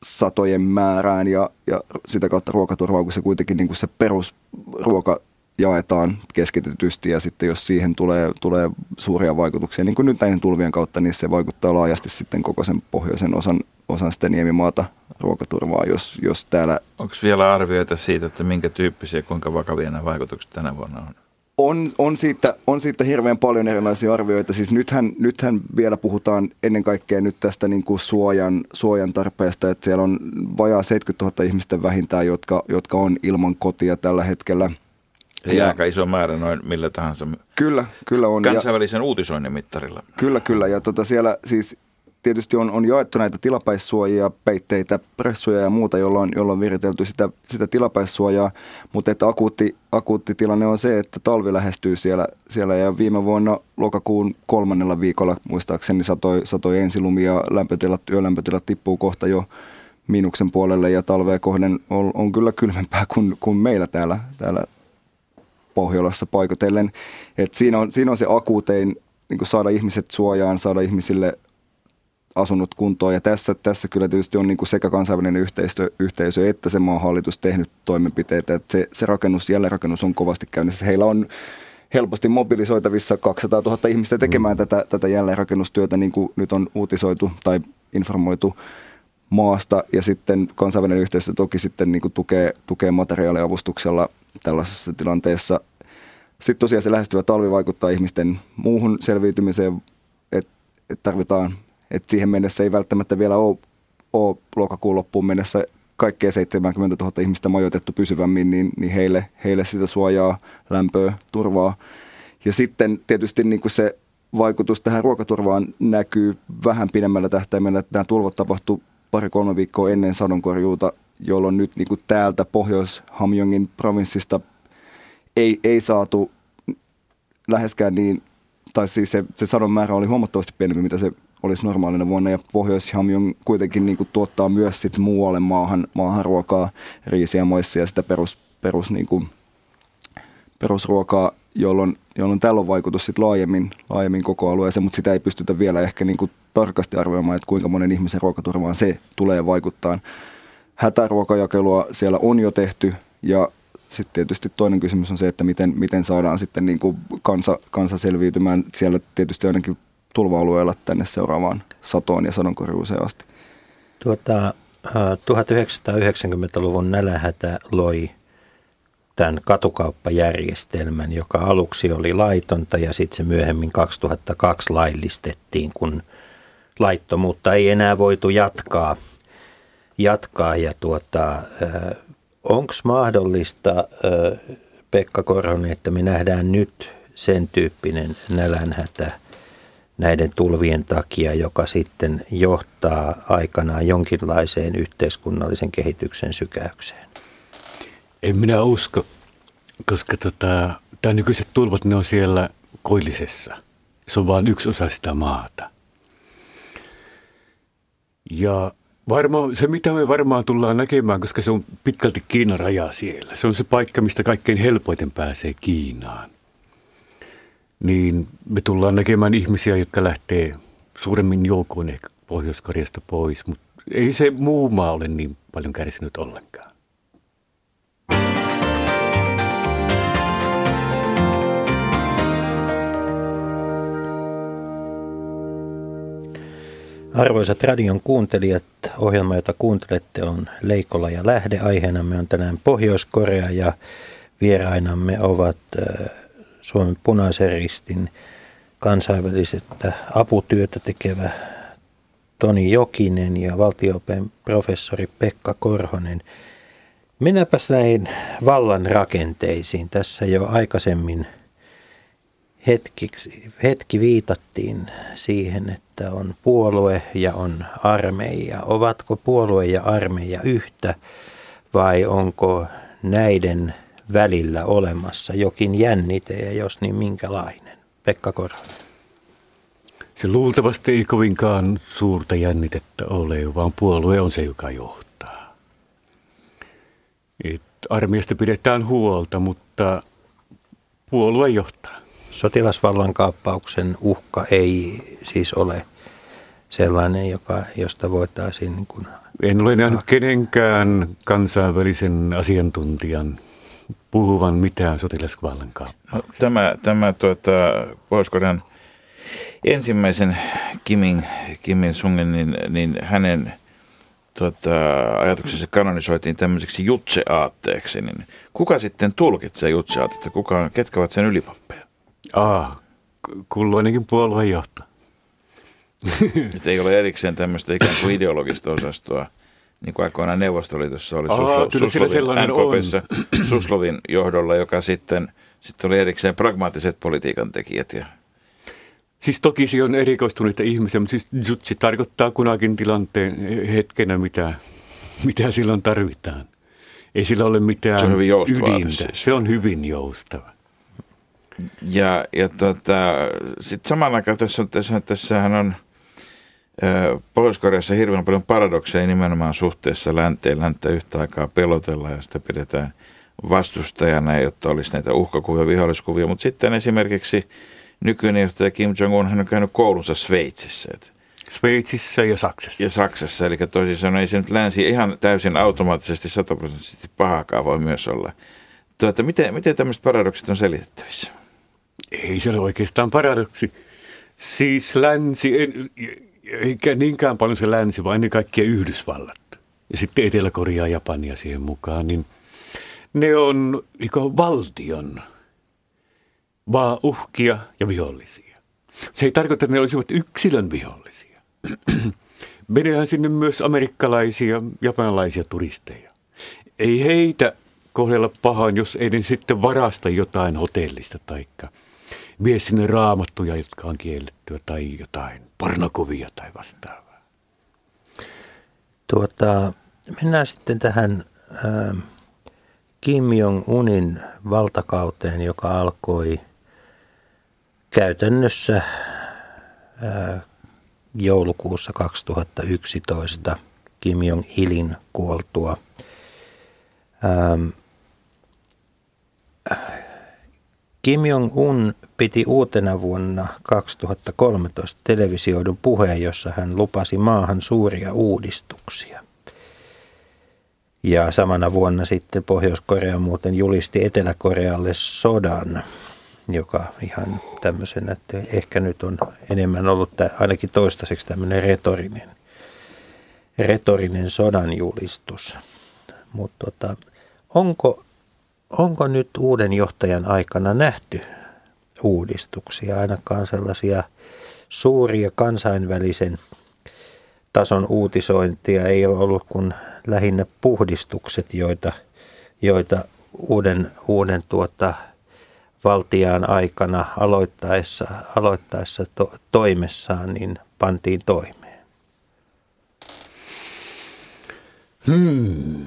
satojen määrään ja, ja sitä kautta ruokaturvaan, kun se kuitenkin niin kuin se perusruoka jaetaan keskitetysti ja sitten jos siihen tulee, tulee suuria vaikutuksia, niin kuin nyt näiden tulvien kautta, niin se vaikuttaa laajasti sitten koko sen pohjoisen osan, osan sitä niemimaata ruokaturvaa, jos, jos täällä Onko vielä arvioita siitä, että minkä tyyppisiä ja kuinka vakavia nämä vaikutukset tänä vuonna on? On, on, siitä, on siitä hirveän paljon erilaisia arvioita. Siis nythän, nythän vielä puhutaan ennen kaikkea nyt tästä niin kuin suojan, suojan tarpeesta, että siellä on vajaa 70 000 ihmistä vähintään, jotka, jotka on ilman kotia tällä hetkellä. Eli Ja- aika iso määrä noin millä tahansa Kyllä, kyllä on. Ja, kansainvälisen uutisoinnin mittarilla. kyllä, kyllä. Ja tota siellä siis tietysti on, on jaettu näitä tilapäissuojia, peitteitä, pressuja ja muuta, jolla on, jolla on viritelty sitä, sitä tilapäissuojaa. Mutta että akuutti, akuutti tilanne on se, että talvi lähestyy siellä, siellä ja viime vuonna lokakuun kolmannella viikolla muistaakseni satoi, satoi ensilumi ja lämpötilat, yölämpötilat tippuu kohta jo miinuksen puolelle ja talvea kohden on, on kyllä kylmempää kuin, kuin meillä täällä, täällä Pohjolassa paikotellen. Et siinä, on, siinä on se akuutein niin saada ihmiset suojaan, saada ihmisille asunnot kuntoon. Ja tässä, tässä kyllä tietysti on niin kuin sekä kansainvälinen yhteisö, yhteisö että se maan hallitus tehnyt toimenpiteitä. Että se, se rakennus, jälleenrakennus on kovasti käynnissä. Heillä on helposti mobilisoitavissa 200 000 ihmistä tekemään mm. tätä, tätä jälleenrakennustyötä, niin kuin nyt on uutisoitu tai informoitu maasta. Ja sitten kansainvälinen yhteistyö toki sitten niin kuin tukee, tukee materiaaliavustuksella tällaisessa tilanteessa. Sitten tosiaan se lähestyvä talvi vaikuttaa ihmisten muuhun selviytymiseen, että et tarvitaan et siihen mennessä ei välttämättä vielä ole, ole lokakuun loppuun mennessä kaikkea 70 000 ihmistä majoitettu pysyvämmin, niin, niin heille, heille sitä suojaa, lämpöä, turvaa. Ja sitten tietysti niin kuin se vaikutus tähän ruokaturvaan näkyy vähän pidemmällä tähtäimellä, että nämä tulvat tapahtuu pari-kolme viikkoa ennen sadonkorjuuta, jolloin nyt niin kuin täältä Pohjois-Hamjongin provinssista ei, ei saatu läheskään niin, tai siis se, se sadon määrä oli huomattavasti pienempi, mitä se olisi normaalina vuonna. Ja Pohjois-Hamjong kuitenkin niin kuin tuottaa myös sit muualle maahan, maahan ruokaa, riisiä, moissia ja sitä perus, perus, niin kuin, perusruokaa, jolloin, jolloin tällä on vaikutus sit laajemmin, laajemmin koko alueeseen, mutta sitä ei pystytä vielä ehkä niin kuin tarkasti arvioimaan, että kuinka monen ihmisen ruokaturvaan se tulee vaikuttaa. Hätäruokajakelua siellä on jo tehty ja sitten tietysti toinen kysymys on se, että miten, miten saadaan sitten niin kuin kansa, kansa selviytymään. Siellä tietysti ainakin tulva-alueella tänne seuraavaan satoon ja sadonkorjuuseen asti. Tuota, 1990-luvun nälähätä loi tämän katukauppajärjestelmän, joka aluksi oli laitonta ja sitten se myöhemmin 2002 laillistettiin, kun laittomuutta ei enää voitu jatkaa. Jatkaa ja tuota, Onko mahdollista, Pekka Korhonen, että me nähdään nyt sen tyyppinen nälänhätä näiden tulvien takia, joka sitten johtaa aikanaan jonkinlaiseen yhteiskunnallisen kehityksen sykäykseen? En minä usko, koska tota, tämä nykyiset tulvat, ne on siellä koillisessa. Se on vain yksi osa sitä maata. Ja Varmaan, se mitä me varmaan tullaan näkemään, koska se on pitkälti Kiinan raja siellä. Se on se paikka, mistä kaikkein helpoiten pääsee Kiinaan. Niin me tullaan näkemään ihmisiä, jotka lähtee suuremmin joukoin ehkä Pohjois-Koreasta pois, mutta ei se muu maa ole niin paljon kärsinyt ollenkaan. Arvoisat radion kuuntelijat, ohjelma, jota kuuntelette, on Leikola ja Lähde. Aiheenamme on tänään Pohjois-Korea ja vierainamme ovat äh, Suomen punaisen ristin kansainvälisestä aputyötä tekevä Toni Jokinen ja valtiopen professori Pekka Korhonen. Mennäänpäs näihin vallan rakenteisiin. Tässä jo aikaisemmin – hetkiksi, hetki viitattiin siihen, että on puolue ja on armeija. Ovatko puolue ja armeija yhtä vai onko näiden välillä olemassa jokin jännite ja jos niin minkälainen? Pekka Korhonen. Se luultavasti ei kovinkaan suurta jännitettä ole, vaan puolue on se, joka johtaa. Et armiasta pidetään huolta, mutta puolue johtaa sotilasvallankaappauksen uhka ei siis ole sellainen, joka, josta voitaisiin... Niin kuin, en ole nähnyt kenenkään kansainvälisen asiantuntijan puhuvan mitään sotilasvallankaappauksia. No, tämä tämä tuota, Pohjois-Korean ensimmäisen Kimin, Kimin Sungin, niin, niin hänen tuota, ajatuksensa kanonisoitiin tämmöiseksi jutseaatteeksi. Niin kuka sitten tulkitsee jutseaattetta? Kuka, ketkä ovat sen ylipappeja? Ah, kulloinenkin puoluejohto. (laughs) Nyt ei ole erikseen tämmöistä ikään kuin ideologista osastoa, niin kuin aikoinaan Neuvostoliitossa oli Aa, Suslo, Suslovin, NKPssä, (clears throat) Suslovin johdolla, joka sitten, sitten oli erikseen pragmaattiset politiikan tekijät. Ja... Siis toki se on erikoistuneita ihmisiä, mutta siis jutsi tarkoittaa kunakin tilanteen hetkenä, mitä, mitä silloin tarvitaan. Ei sillä ole mitään se on hyvin ydintä. Siis. Se on hyvin joustava. Ja, ja tota, sitten samaan aikaan tässä, tässä, tässähän on Pohjois-Koreassa hirveän paljon paradokseja nimenomaan suhteessa länteen. Länttä yhtä aikaa pelotellaan ja sitä pidetään vastustajana, jotta olisi näitä uhkakuvia, viholliskuvia. Mutta sitten esimerkiksi nykyinen johtaja Kim Jong-un hän on käynyt koulunsa Sveitsissä. Et Sveitsissä ja Saksassa. ja Saksassa, eli toisin sanoen ei se nyt länsi ihan täysin automaattisesti sataprosenttisesti pahakaan voi myös olla. Tuota, miten, miten tämmöiset paradoksit on selitettävissä? Ei se ole oikeastaan paradoksi. Siis länsi, en, eikä niinkään paljon se länsi, vaan ennen kaikkea Yhdysvallat. Ja sitten Etelä-Korea ja Japania siihen mukaan, niin ne on ikään valtion vaan uhkia ja vihollisia. Se ei tarkoita, että ne olisivat yksilön vihollisia. (clears throat) Menehän sinne myös amerikkalaisia, japanilaisia turisteja. Ei heitä kohdella pahoin, jos ei ne sitten varasta jotain hotellista taikka vie sinne raamattuja, jotka on kiellettyä tai jotain pornokuvia tai vastaavaa. Tuota, mennään sitten tähän ä, Kim Jong-unin valtakauteen, joka alkoi käytännössä ä, joulukuussa 2011 Kim Jong-ilin kuoltua. Ähm, Kim Jong-un piti uutena vuonna 2013 televisioidun puheen, jossa hän lupasi maahan suuria uudistuksia. Ja samana vuonna sitten Pohjois-Korea muuten julisti Etelä-Korealle sodan, joka ihan tämmöisenä, että ehkä nyt on enemmän ollut tä- ainakin toistaiseksi tämmöinen retorinen, retorinen sodan julistus. Mutta tota, onko, onko nyt uuden johtajan aikana nähty uudistuksia, ainakaan sellaisia suuria kansainvälisen tason uutisointia ei ole ollut kuin lähinnä puhdistukset, joita, joita uuden, uuden tuota, valtiaan aikana aloittaessa, aloittaessa to, toimessaan niin pantiin toimeen. Hmm.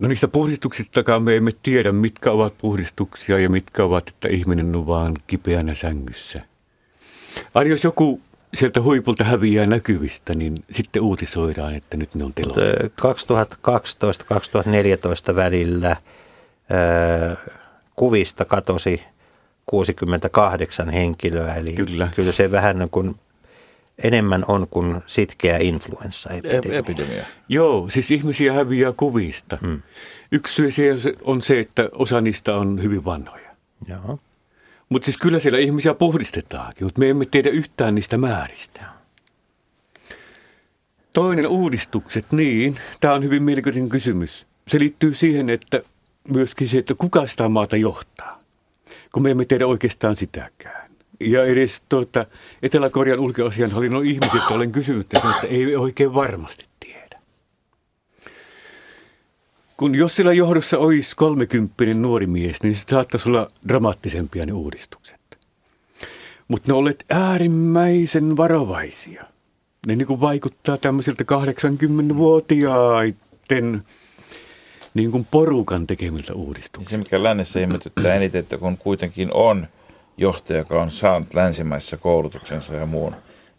No niistä puhdistuksistakaan me emme tiedä, mitkä ovat puhdistuksia ja mitkä ovat, että ihminen on vaan kipeänä sängyssä. Aina jos joku sieltä huipulta häviää näkyvistä, niin sitten uutisoidaan, että nyt ne on teloitettu. Ö, 2012-2014 välillä kuvista katosi 68 henkilöä, eli Kyllä. kyllä se vähän niin kuin enemmän on kuin sitkeä influenssaepidemia. Epidemia. Joo, siis ihmisiä häviää kuvista. Hmm. Yksi syy on se, että osa niistä on hyvin vanhoja. Joo. Mutta siis kyllä siellä ihmisiä puhdistetaankin, mutta me emme tiedä yhtään niistä määristä. Toinen uudistukset, niin, tämä on hyvin mielenkiintoinen kysymys. Se liittyy siihen, että myöskin se, että kuka sitä maata johtaa, kun me emme tiedä oikeastaan sitäkään. Ja edes tuota, Etelä-Korean ulkoasianhallinnon ihmiset olen kysynyt, että ei oikein varmasti tiedä. Kun jos sillä johdossa olisi kolmekymppinen nuori mies, niin se saattaisi olla dramaattisempia ne uudistukset. Mutta ne olet äärimmäisen varovaisia. Ne niin kuin vaikuttaa tämmöisiltä 80-vuotiaiden niin kuin porukan tekemiltä uudistuksilta. se, mikä lännessä ihmetyttää eniten, että kun kuitenkin on johtaja, joka on saanut länsimaissa koulutuksensa ja muun,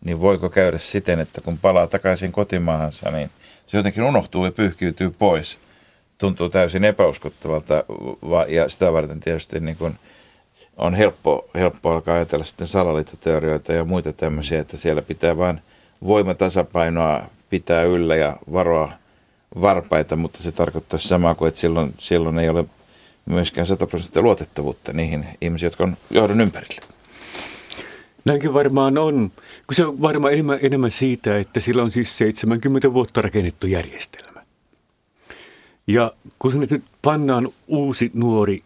niin voiko käydä siten, että kun palaa takaisin kotimaahansa, niin se jotenkin unohtuu ja pyyhkiytyy pois. Tuntuu täysin epäuskottavalta va- ja sitä varten tietysti niin kuin on helppo, helppo alkaa ajatella sitten salaliittoteorioita ja muita tämmöisiä, että siellä pitää vain voimatasapainoa pitää yllä ja varoa varpaita, mutta se tarkoittaa samaa kuin, että silloin, silloin ei ole myöskään 100 prosenttia luotettavuutta niihin ihmisiin, jotka on johdon ympärillä. Näinkin varmaan on, kun se on varmaan enemmän, enemmän siitä, että sillä on siis 70 vuotta rakennettu järjestelmä. Ja kun sinne nyt pannaan uusi nuori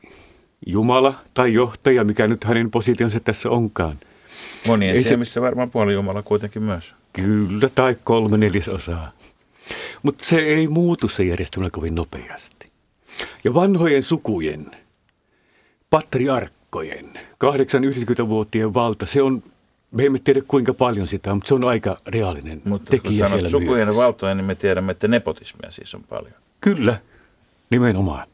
Jumala tai johtaja, mikä nyt hänen positionsa tässä onkaan, Monien Ei se- silmissä varmaan puoli Jumala kuitenkin myös. Kyllä, tai kolme neljäsosaa. Mutta se ei muutu se järjestelmä kovin nopeasti. Ja vanhojen sukujen, patriarkkojen, 8-90-vuotiaan valta, se on, me emme tiedä kuinka paljon sitä on, mutta se on aika reaalinen Mutta kun tekijä sanot siellä sukujen myös. valtoja, niin me tiedämme, että nepotismia siis on paljon. Kyllä, nimenomaan.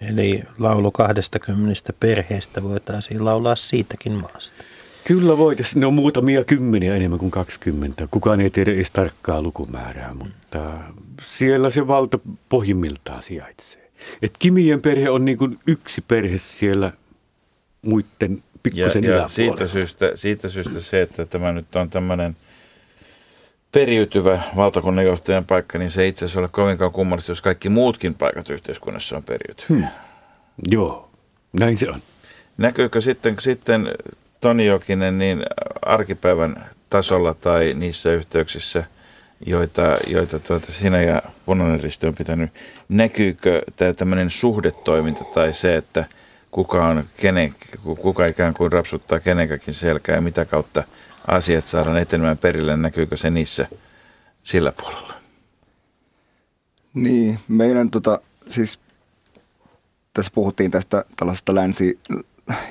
Eli laulu 20 perheestä voitaisiin laulaa siitäkin maasta. Kyllä voitaisiin, ne on muutamia kymmeniä enemmän kuin 20. Kukaan ei tiedä edes tarkkaa lukumäärää, mutta siellä se valta pohjimmiltaan sijaitsee. Et Kimien perhe on niin kuin yksi perhe siellä muiden Ja, pikkusen ja siitä, yläpuolella. syystä, siitä syystä se, että tämä nyt on tämmöinen periytyvä valtakunnanjohtajan paikka, niin se ei itse asiassa ole kovinkaan kummallista, jos kaikki muutkin paikat yhteiskunnassa on periytyviä. Hmm. Joo, näin se on. Näkyykö sitten, sitten Toni Jokinen niin arkipäivän tasolla tai niissä yhteyksissä, joita, joita tuota sinä ja Punainen Risti on pitänyt, näkyykö tämä tämmöinen suhdetoiminta tai se, että kuka, on kenen, kuka ikään kuin rapsuttaa kenenkäkin selkää ja mitä kautta asiat saadaan etenemään perille, näkyykö se niissä sillä puolella? Niin, meidän tota, siis tässä puhuttiin tästä tällaisesta länsi-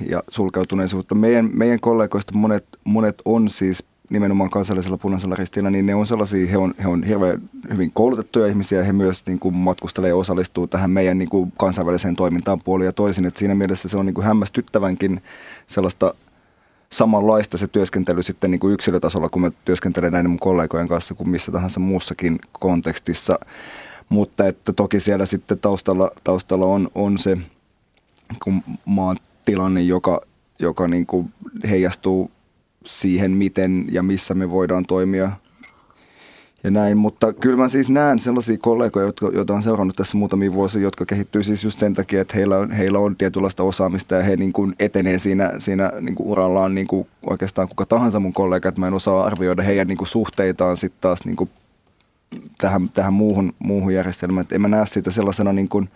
ja sulkeutuneisuutta. Meidän, meidän kollegoista monet, monet on siis nimenomaan kansallisella punaisella ristillä, niin ne on sellaisia, he on, he on hirveän hyvin koulutettuja ihmisiä, he myös niin kuin matkustelee ja osallistuu tähän meidän niin kuin kansainväliseen toimintaan puolin ja toisin, että siinä mielessä se on niin kuin hämmästyttävänkin sellaista samanlaista se työskentely sitten niin kuin yksilötasolla, kun mä työskentelen näiden mun kollegojen kanssa kuin missä tahansa muussakin kontekstissa. Mutta että toki siellä sitten taustalla, taustalla on, on se kun maan tilanne, joka, joka niin kuin heijastuu siihen, miten ja missä me voidaan toimia ja näin. Mutta kyllä mä siis näen sellaisia kollegoja, jotka, joita on seurannut tässä muutamia vuosia, jotka kehittyy siis just sen takia, että heillä on, heillä on tietynlaista osaamista ja he niin kuin etenee siinä, siinä niin kuin urallaan niin kuin oikeastaan kuka tahansa mun kollega, että mä en osaa arvioida heidän niin kuin suhteitaan sitten taas niin kuin tähän, tähän muuhun, muuhun järjestelmään. Et en mä näe sitä sellaisena niin kuin,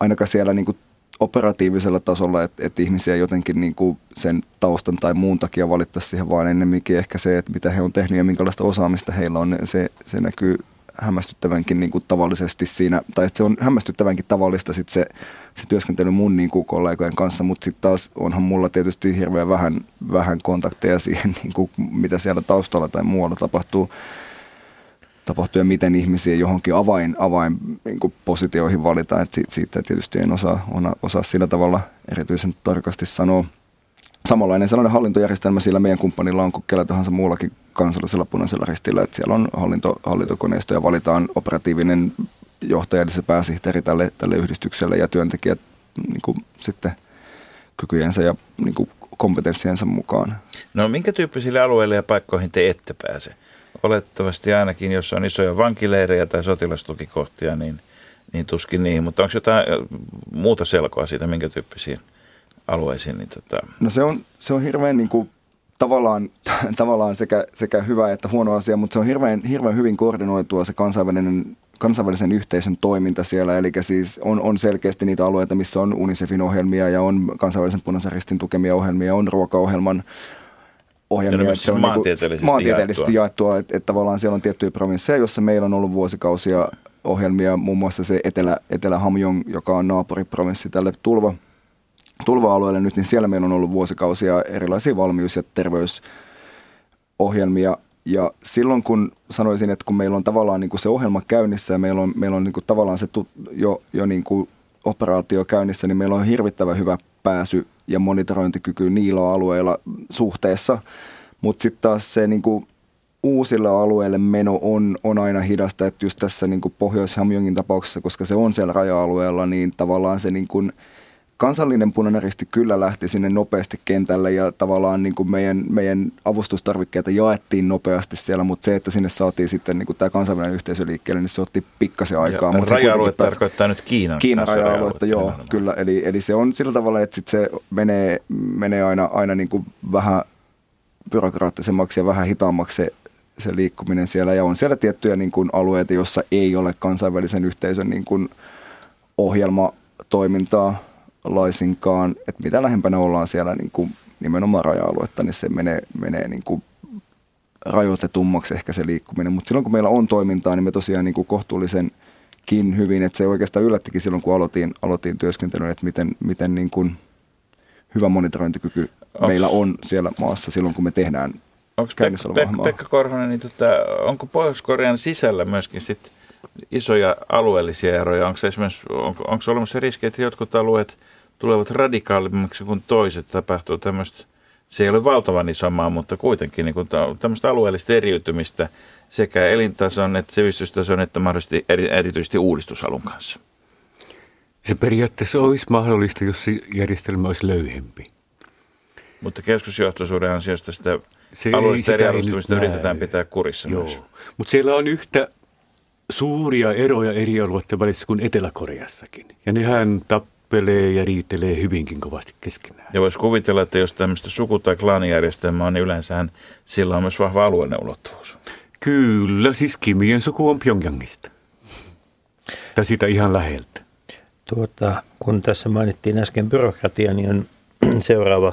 ainakaan siellä niin kuin operatiivisella tasolla, että, että ihmisiä jotenkin niin kuin sen taustan tai muun takia valittaisi siihen, vaan ennemminkin ehkä se, että mitä he on tehnyt ja minkälaista osaamista heillä on, se, se näkyy hämmästyttävänkin niin kuin tavallisesti siinä, tai että se on hämmästyttävänkin tavallista sit se, se työskentely mun niin kuin kollegojen kanssa, mutta sitten taas onhan mulla tietysti hirveän vähän, vähän kontakteja siihen, (laughs) niin kuin mitä siellä taustalla tai muualla tapahtuu tapahtuu ja miten ihmisiä johonkin avain, avain niin positioihin valitaan. Siitä, siitä tietysti en osaa, osaa sillä tavalla erityisen tarkasti sanoa. Samanlainen sellainen hallintojärjestelmä sillä meidän kumppanilla on kuin kellä tahansa muullakin kansallisella punaisella ristillä, että siellä on hallinto, hallintokoneisto ja valitaan operatiivinen johtaja, eli se pääsihteeri tälle, tälle yhdistykselle ja työntekijät niin kuin sitten kykyjensä ja niin kuin kompetenssiensa mukaan. No minkä tyyppisille alueille ja paikkoihin te ette pääse? Olettavasti ainakin, jos on isoja vankileirejä tai sotilastukikohtia, niin, niin tuskin niihin. Mutta onko jotain äh, muuta selkoa siitä, minkä tyyppisiin alueisiin? Niin tota... No se on, se on hirveän niin kuin, tavallaan, (laughs) tavallaan sekä, sekä hyvä että huono asia, mutta se on hirveän, hirveän hyvin koordinoitua se kansainvälinen, kansainvälisen yhteisön toiminta siellä. Eli siis on, on selkeästi niitä alueita, missä on UNICEFin ohjelmia ja on kansainvälisen punaisen ristin tukemia ohjelmia, on ruokaohjelman ohjelmia. Ja ne on siis niinku maantieteellisesti maantieteellisesti jaettua. jaettua, että, että tavallaan siellä on tiettyjä provinsseja, joissa meillä on ollut vuosikausia ohjelmia, muun muassa se Etelä, Etelä-Hamjong, joka on naapuriprovinssi tälle tulva, tulva-alueelle nyt, niin siellä meillä on ollut vuosikausia erilaisia valmius- ja terveysohjelmia. Ja silloin kun sanoisin, että kun meillä on tavallaan niin kuin se ohjelma käynnissä ja meillä on, meillä on niin kuin tavallaan se tu, jo, jo niin kuin operaatio käynnissä, niin meillä on hirvittävän hyvä pääsy ja monitorointikyky niillä alueilla suhteessa. Mutta sitten taas se niin kuin uusille alueille meno on, on aina hidasta, että just tässä niin kuin Pohjois-Hamjongin tapauksessa, koska se on siellä raja-alueella, niin tavallaan se niin kuin kansallinen punainen risti kyllä lähti sinne nopeasti kentälle ja tavallaan niin kuin meidän, meidän avustustarvikkeita jaettiin nopeasti siellä, mutta se, että sinne saatiin sitten niin kuin tämä kansainvälinen yhteisö liikkeelle, niin se otti pikkasen aikaa. Ja mutta raja-alue pääsi- tarkoittaa nyt Kiinan Kiinan raja-aluetta, joo, nimenomaan. kyllä. Eli, eli se on sillä tavalla, että sit se menee, menee aina, aina niin kuin vähän byrokraattisemmaksi ja vähän hitaammaksi se, se liikkuminen siellä. Ja on siellä tiettyjä niin kuin alueita, jossa ei ole kansainvälisen yhteisön niin kuin ohjelmatoimintaa laisinkaan. Että mitä lähempänä ollaan siellä niin kuin nimenomaan raja-aluetta, niin se menee, menee niin kuin rajoitetummaksi ehkä se liikkuminen. Mutta silloin kun meillä on toimintaa, niin me tosiaan niin kuin kohtuullisenkin hyvin, että se oikeastaan yllättikin silloin, kun aloitin, aloitin työskentelyn, että miten, miten niin kuin hyvä monitorointikyky Onks- meillä on siellä maassa silloin, kun me tehdään käynnissä Pekka, oleva Pekka, Korhonen, niin tota, onko Pohjois-Korean sisällä myöskin sit isoja alueellisia eroja? Onko, esimerkiksi, onko, onko olemassa riski, että jotkut alueet tulevat radikaalimmaksi kuin toiset? Tapahtuu tämmöistä, se ei ole valtavan iso maa, mutta kuitenkin niin tämmöistä alueellista eriytymistä sekä elintason että sivistystason että mahdollisesti eri, erityisesti uudistushalun kanssa. Se periaatteessa olisi mahdollista, jos järjestelmä olisi löyhempi. Mutta keskusjohtoisuuden ansiosta sitä Se alueellista eriarvoistumista yritetään pitää kurissa myös. Joo, mutta siellä on yhtä suuria eroja eri alueiden välissä kuin Etelä-Koreassakin. Ja nehän tappelee ja riitelee hyvinkin kovasti keskenään. Ja voisi kuvitella, että jos tämmöistä suku- tai klaanijärjestelmää on, niin yleensähän sillä on myös vahva alueellinen ulottuvuus. Kyllä, siis Kimien suku on Pyongyangista. Tai siitä ihan läheltä. Tuota, kun tässä mainittiin äsken byrokratia, niin on (clears throat) seuraava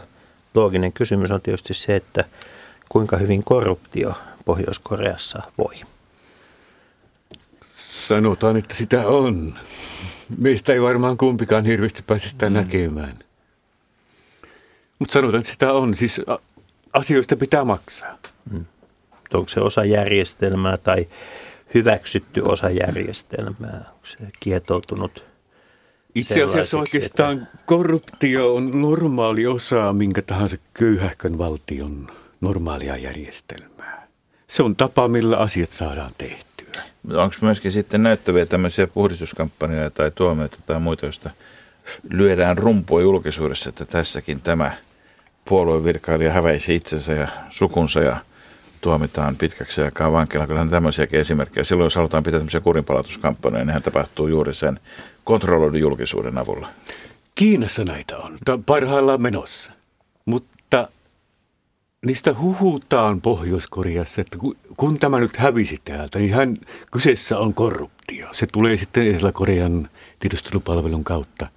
looginen kysymys on tietysti se, että kuinka hyvin korruptio Pohjois-Koreassa voi. Sanotaan, että sitä on. Meistä ei varmaan kumpikaan hirveästi pääse sitä näkemään. Mutta sanotaan, että sitä on. Siis asioista pitää maksaa. Onko se osa järjestelmää tai hyväksytty osa järjestelmää? Onko se kietoutunut? Itse asiassa oikeastaan korruptio on normaali osa minkä tahansa köyhähkön valtion normaalia järjestelmää. Se on tapa, millä asiat saadaan tehtyä. Onko myöskin sitten näyttäviä tämmöisiä puhdistuskampanjoja tai tuomioita tai muita, joista lyödään rumpua julkisuudessa, että tässäkin tämä puoluevirkailija häväisi itsensä ja sukunsa ja tuomitaan pitkäksi aikaa vankilaan. Kyllähän tämmöisiäkin esimerkkejä. Silloin jos halutaan pitää tämmöisiä kurinpalautuskampanjoja, niin tapahtuu juuri sen kontrolloidun julkisuuden avulla. Kiinassa näitä on, parhaillaan menossa. Mutta niistä huhutaan Pohjois-Koreassa, että kun, tämä nyt hävisi täältä, niin hän, kyseessä on korruptio. Se tulee sitten Etelä-Korean tiedustelupalvelun kautta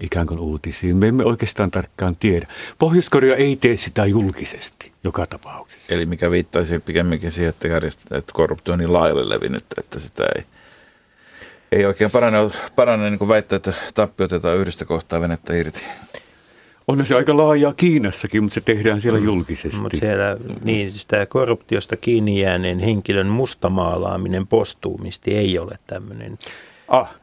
ikään kuin uutisiin. Me emme oikeastaan tarkkaan tiedä. Pohjois-Korea ei tee sitä julkisesti joka tapauksessa. Eli mikä viittaisi pikemminkin siihen, että, että korruptio on niin laajalle levinnyt, että sitä ei, ei oikein parane, parane niin väittää, että tappi otetaan yhdestä kohtaa venettä irti. Onhan se aika laajaa Kiinassakin, mutta se tehdään siellä julkisesti. Mutta siellä niin sitä korruptiosta kiinni jääneen henkilön mustamaalaaminen postuumisti ei ole tämmöinen, ah,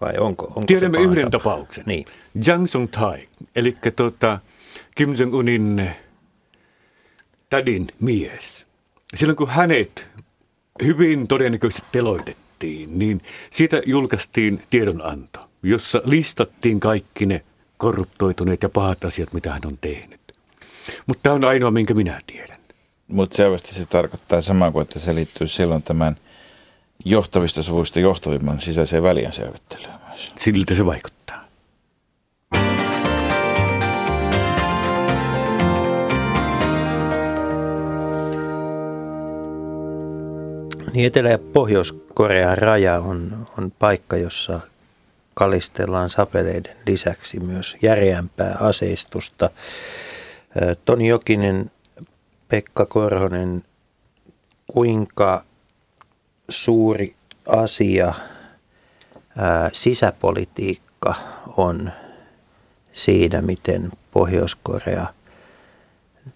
vai onko? onko Tiedämme yhden tapa? tapauksen. Niin. Jang Song Tai, eli tota, Kim Jong-unin tädin mies. Silloin kun hänet hyvin todennäköisesti teloitettiin, niin siitä julkaistiin tiedonanto, jossa listattiin kaikki ne korruptoituneet ja pahat asiat, mitä hän on tehnyt. Mutta tämä on ainoa, minkä minä tiedän. Mutta selvästi se tarkoittaa samaa kuin, että se liittyy silloin tämän johtavista suvuista johtavimman sisäiseen väliän selvittelyyn myös. Siltä se vaikuttaa. Niin Etelä- ja Pohjois-Korean raja on, on paikka, jossa kalistellaan sapeleiden lisäksi myös järeämpää aseistusta. Toni Jokinen, Pekka Korhonen, kuinka suuri asia sisäpolitiikka on siinä, miten Pohjois-Korea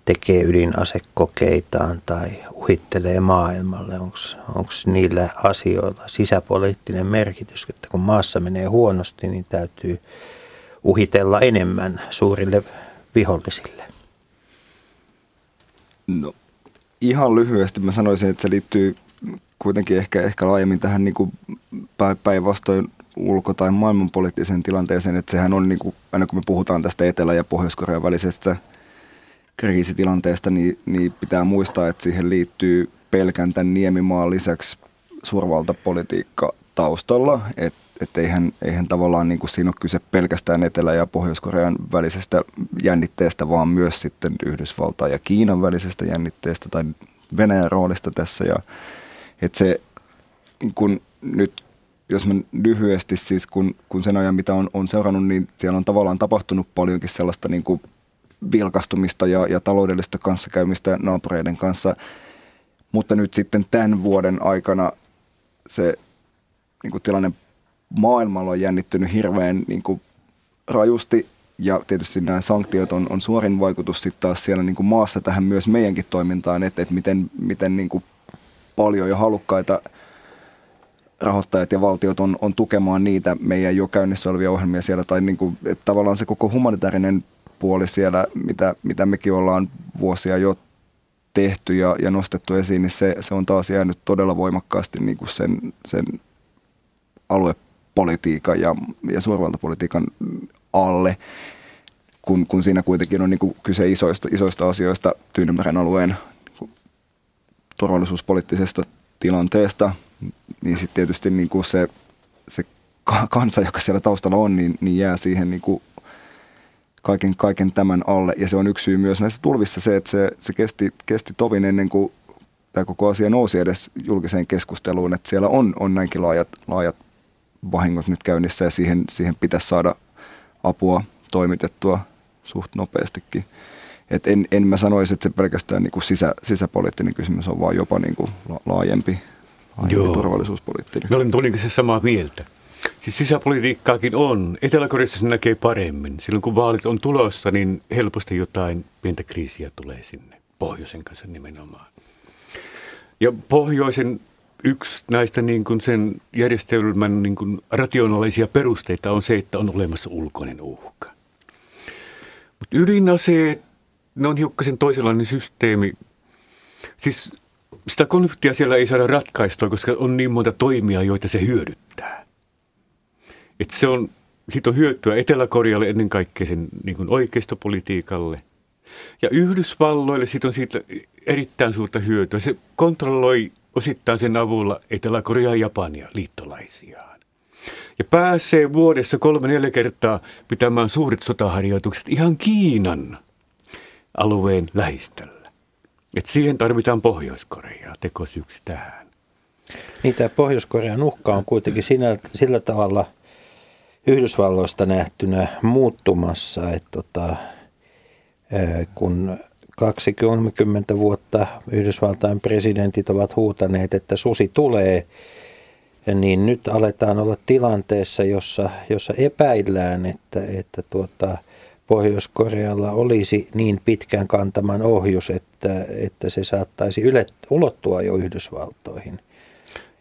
tekee ydinasekokeitaan tai uhittelee maailmalle? Onko niillä asioilla sisäpoliittinen merkitys, että kun maassa menee huonosti, niin täytyy uhitella enemmän suurille vihollisille? No, ihan lyhyesti mä sanoisin, että se liittyy kuitenkin ehkä, ehkä laajemmin tähän niin päinvastoin ulko- tai maailmanpoliittiseen tilanteeseen, että sehän on, niin kuin, aina kun me puhutaan tästä Etelä- ja Pohjois-Korean välisestä kriisitilanteesta, niin, niin pitää muistaa, että siihen liittyy pelkän tämän Niemimaan lisäksi suurvaltapolitiikka taustalla, että et eihän, eihän tavallaan niin kuin siinä ole kyse pelkästään Etelä- ja Pohjois-Korean välisestä jännitteestä, vaan myös sitten Yhdysvaltain ja Kiinan välisestä jännitteestä tai Venäjän roolista tässä. Ja, että se kun nyt, jos mä lyhyesti siis, kun, kun sen ajan mitä on, on seurannut, niin siellä on tavallaan tapahtunut paljonkin sellaista niin kuin vilkastumista ja, ja taloudellista kanssakäymistä naapureiden kanssa. Mutta nyt sitten tämän vuoden aikana se niin kuin tilanne maailmalla on jännittynyt hirveän niin kuin rajusti ja tietysti nämä sanktiot on, on suorin vaikutus sitten taas siellä niin kuin maassa tähän myös meidänkin toimintaan, että, että miten, miten niin kuin paljon ja halukkaita rahoittajat ja valtiot on, on tukemaan niitä meidän jo käynnissä olevia ohjelmia siellä, tai niin kuin, että tavallaan se koko humanitaarinen puoli siellä, mitä, mitä mekin ollaan vuosia jo tehty ja, ja nostettu esiin, niin se, se on taas jäänyt todella voimakkaasti niin kuin sen, sen politiikan ja, ja suurvaltapolitiikan alle, kun, kun siinä kuitenkin on niin kuin kyse isoista, isoista asioista Tyynemeren alueen niin turvallisuuspoliittisesta tilanteesta, niin sitten tietysti niin kuin se, se kansa, joka siellä taustalla on, niin, niin jää siihen niin kuin kaiken, kaiken tämän alle. Ja se on yksi syy myös näissä tulvissa se, että se, se kesti, kesti tovin ennen kuin tämä koko asia nousi edes julkiseen keskusteluun, että siellä on, on näinkin laajat, laajat vahingot nyt käynnissä ja siihen, siihen pitäisi saada apua toimitettua suht nopeastikin. Et en, en mä sanoisi, että se pelkästään niin kuin sisä, sisäpoliittinen kysymys on, vaan jopa niin kuin laajempi, laajempi Joo. turvallisuuspoliittinen. Mä olen todellakin samaa mieltä. Siis sisäpolitiikkaakin on. Etelä-Koreassa se näkee paremmin. Silloin kun vaalit on tulossa, niin helposti jotain pientä kriisiä tulee sinne. Pohjoisen kanssa nimenomaan. Ja pohjoisen yksi näistä niin kuin sen järjestelmän niin kuin rationaalisia perusteita on se, että on olemassa ulkoinen uhka. Mutta ydinaseet, ne on hiukkasen toisenlainen systeemi. Siis sitä konfliktia siellä ei saada ratkaistua, koska on niin monta toimia, joita se hyödyttää. Et se on, siitä on hyötyä Etelä-Korealle ennen kaikkea sen niin kuin oikeistopolitiikalle. Ja Yhdysvalloille siitä on siitä erittäin suurta hyötyä. Se kontrolloi osittain sen avulla Etelä-Korea ja Japania liittolaisiaan. Ja pääsee vuodessa kolme-neljä kertaa pitämään suuret sotaharjoitukset ihan Kiinan alueen lähistöllä. Et siihen tarvitaan Pohjois-Koreaa tekosyyksi tähän. Niin tämä Pohjois-Korean uhka on kuitenkin sillä, sillä tavalla Yhdysvalloista nähtynä muuttumassa, että tota, kun 20 vuotta Yhdysvaltain presidentit ovat huutaneet, että susi tulee, niin nyt aletaan olla tilanteessa, jossa, jossa epäillään, että, että tuota, Pohjois-Korealla olisi niin pitkän kantaman ohjus, että, että se saattaisi yle, ulottua jo Yhdysvaltoihin.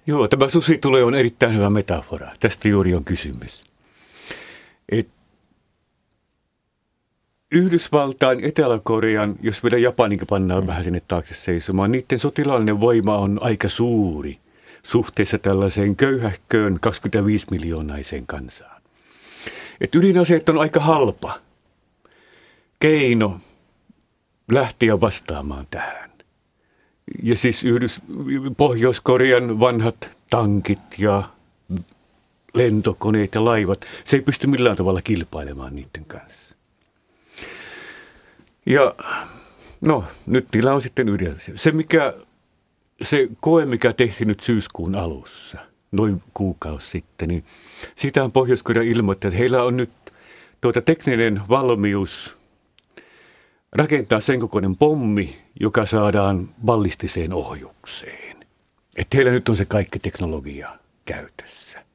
Joo, tämä susi tulee on erittäin hyvä metafora. Tästä juuri on kysymys. Et Yhdysvaltain, Etelä-Korean, jos vielä Japaninkin pannaan vähän sinne taakse seisomaan, niiden sotilaallinen voima on aika suuri suhteessa tällaiseen köyhähköön 25 miljoonaiseen kansaan. Et ydinaseet on aika halpa keino lähteä vastaamaan tähän. Ja siis Yhdys, Pohjois-Korean vanhat tankit ja lentokoneet ja laivat, se ei pysty millään tavalla kilpailemaan niiden kanssa. Ja no, nyt niillä on sitten ydin. Se, mikä, se koe, mikä tehtiin nyt syyskuun alussa, noin kuukausi sitten, niin siitä on pohjois ilmoitti, että heillä on nyt tuota tekninen valmius rakentaa sen kokoinen pommi, joka saadaan ballistiseen ohjukseen. Että heillä nyt on se kaikki teknologia käytössä.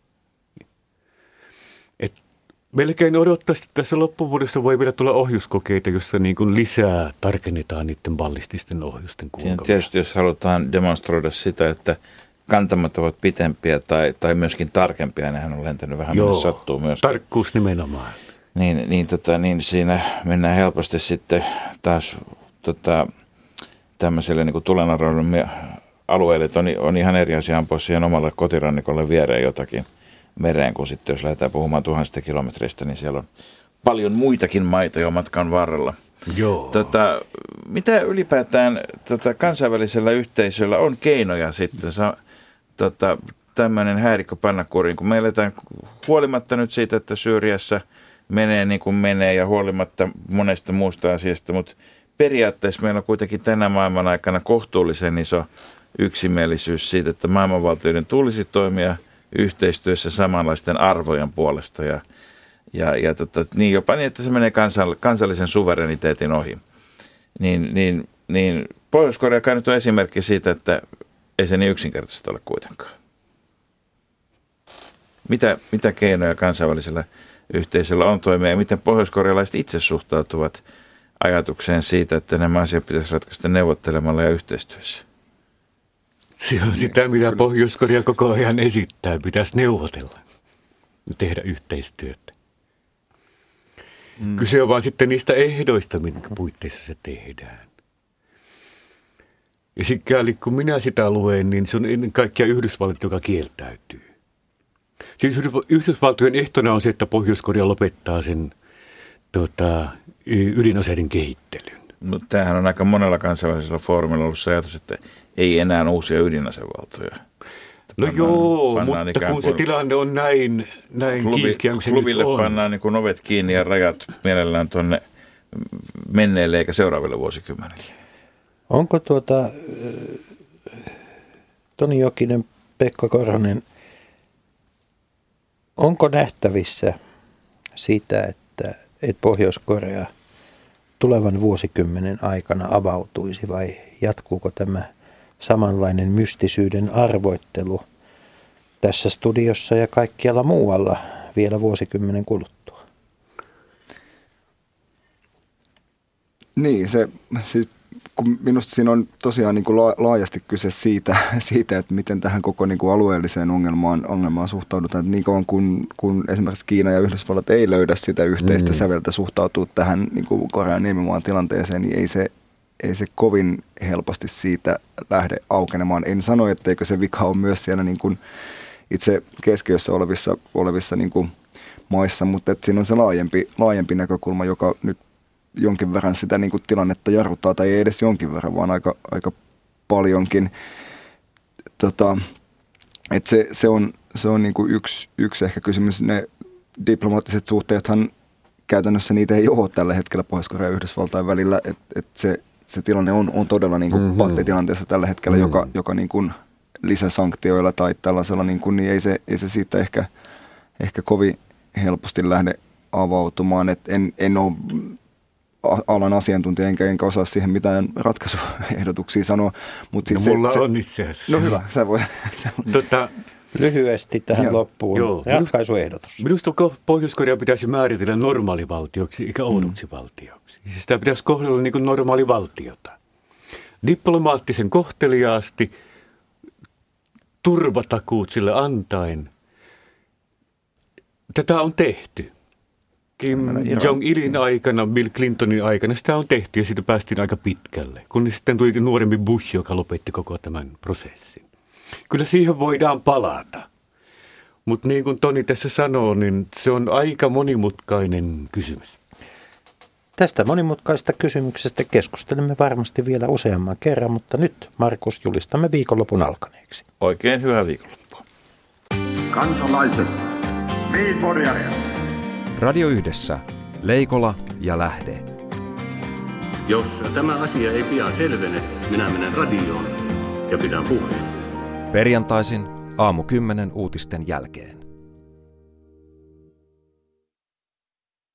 Melkein odottaisi, että tässä loppuvuodessa voi vielä tulla ohjuskokeita, jossa niin kuin lisää tarkennetaan niiden ballististen ohjusten kuinka. Tietysti jos halutaan demonstroida sitä, että kantamat ovat pitempiä tai, tai myöskin tarkempia, nehän on lentänyt vähän Joo, sattuu myös. tarkkuus nimenomaan. Niin, niin, tota, niin siinä mennään helposti sitten taas tota, tämmöiselle niin tulenarvoiden alueelle, että on, on ihan eri asia ampua siihen omalle kotirannikolle viereen jotakin – mereen, kun sitten jos lähdetään puhumaan tuhansista kilometreistä, niin siellä on paljon muitakin maita jo matkan varrella. Joo. Tota, mitä ylipäätään tota, kansainvälisellä yhteisöllä on keinoja sitten sa, tota, tämmöinen häirikkö panna kuriin, kun me eletään huolimatta nyt siitä, että Syyriassa menee niin kuin menee ja huolimatta monesta muusta asiasta, mutta periaatteessa meillä on kuitenkin tänä maailman aikana kohtuullisen iso yksimielisyys siitä, että maailmanvaltioiden tulisi toimia – yhteistyössä samanlaisten arvojen puolesta ja, ja, ja tota, niin jopa niin, että se menee kansallisen suvereniteetin ohi. Niin, niin, niin Pohjois-Korea kai nyt on esimerkki siitä, että ei se niin yksinkertaisesti ole kuitenkaan. Mitä, mitä keinoja kansainvälisellä yhteisöllä on toimia ja miten pohjoiskorealaiset itse suhtautuvat ajatukseen siitä, että nämä asiat pitäisi ratkaista neuvottelemalla ja yhteistyössä? Se on sitä, mitä Pohjois-Korea koko ajan esittää. Pitäisi neuvotella ja tehdä yhteistyötä. Mm. Kyse on vaan sitten niistä ehdoista, minkä puitteissa se tehdään. Ja sikäli kun minä sitä luen, niin se on ennen kaikkea Yhdysvallat, joka kieltäytyy. Siis Yhdysvaltojen ehtona on se, että Pohjois-Korea lopettaa sen tota, ydinaseiden kehittelyn. Mutta tämähän on aika monella kansainvälisellä foorumilla ollut se ajatus, että ei enää uusia ydinasevaltoja. No pannaan, joo, pannaan mutta kun se tilanne on näin, näin klubi, kiihkeä kuin se Klubille nyt on. pannaan niin kuin ovet kiinni ja rajat mielellään tuonne menneelle eikä seuraaville vuosikymmenille. Onko tuota, Toni Jokinen, Pekka Korhonen, onko nähtävissä sitä, että, että Pohjois-Korea tulevan vuosikymmenen aikana avautuisi vai jatkuuko tämä samanlainen mystisyyden arvoittelu tässä studiossa ja kaikkialla muualla vielä vuosikymmenen kuluttua? Niin, se, siis kun minusta siinä on tosiaan niin kuin laajasti kyse siitä, (laughs) siitä, että miten tähän koko niin kuin alueelliseen ongelmaan, ongelmaan suhtaudutaan. Että niin kauan kun, kun esimerkiksi Kiina ja Yhdysvallat ei löydä sitä yhteistä mm. säveltä suhtautua tähän niin kuin Korean niemimaan tilanteeseen, niin ei se, ei se kovin helposti siitä lähde aukenemaan. En sano, etteikö se vika ole myös siellä niin kuin itse keskiössä olevissa, olevissa niin kuin maissa, mutta että siinä on se laajempi, laajempi näkökulma, joka nyt jonkin verran sitä niin kuin tilannetta jarruttaa, tai ei edes jonkin verran, vaan aika, aika paljonkin. Tota, et se, se on, se on niin kuin yksi, yksi ehkä kysymys. Ne diplomaattiset suhteethan käytännössä niitä ei ole tällä hetkellä Pohjois-Korea ja Yhdysvaltain välillä, että et se, se tilanne on, on todella niin kuin mm-hmm. tilanteessa tällä hetkellä, mm-hmm. joka, joka niin kuin lisäsanktioilla tai tällaisella, niin, kuin, niin ei, se, ei se siitä ehkä, ehkä kovin helposti lähde avautumaan. Et en, en ole alan asiantuntija, enkä, enkä osaa siihen mitään ratkaisuehdotuksia sanoa. Mut siis no, mulla se, on itse asiassa. No hyvä, (laughs) sä voi. tota, Lyhyesti tähän joo, loppuun. Joo. Ratkaisuehdotus. Minusta Pohjois-Korea pitäisi määritellä normaalivaltioksi eikä oudoksi mm. valtioksi. Siis sitä pitäisi kohdella niin kuin normaalivaltiota. Diplomaattisen kohteliaasti, turvatakuut sille antaen. Tätä on tehty. Kim Jong-ilin aikana, Bill Clintonin aikana sitä on tehty ja siitä päästiin aika pitkälle. Kun sitten tuli nuorempi Bush, joka lopetti koko tämän prosessin. Kyllä siihen voidaan palata. Mutta niin kuin Toni tässä sanoo, niin se on aika monimutkainen kysymys. Tästä monimutkaisesta kysymyksestä keskustelemme varmasti vielä useamman kerran, mutta nyt Markus julistamme viikonlopun alkaneeksi. Oikein hyvää viikonloppua. Kansalaiset, Radio Yhdessä, Leikola ja Lähde. Jos tämä asia ei pian selvene, minä menen radioon ja pidän puheen. Perjantaisin aamu 10 uutisten jälkeen.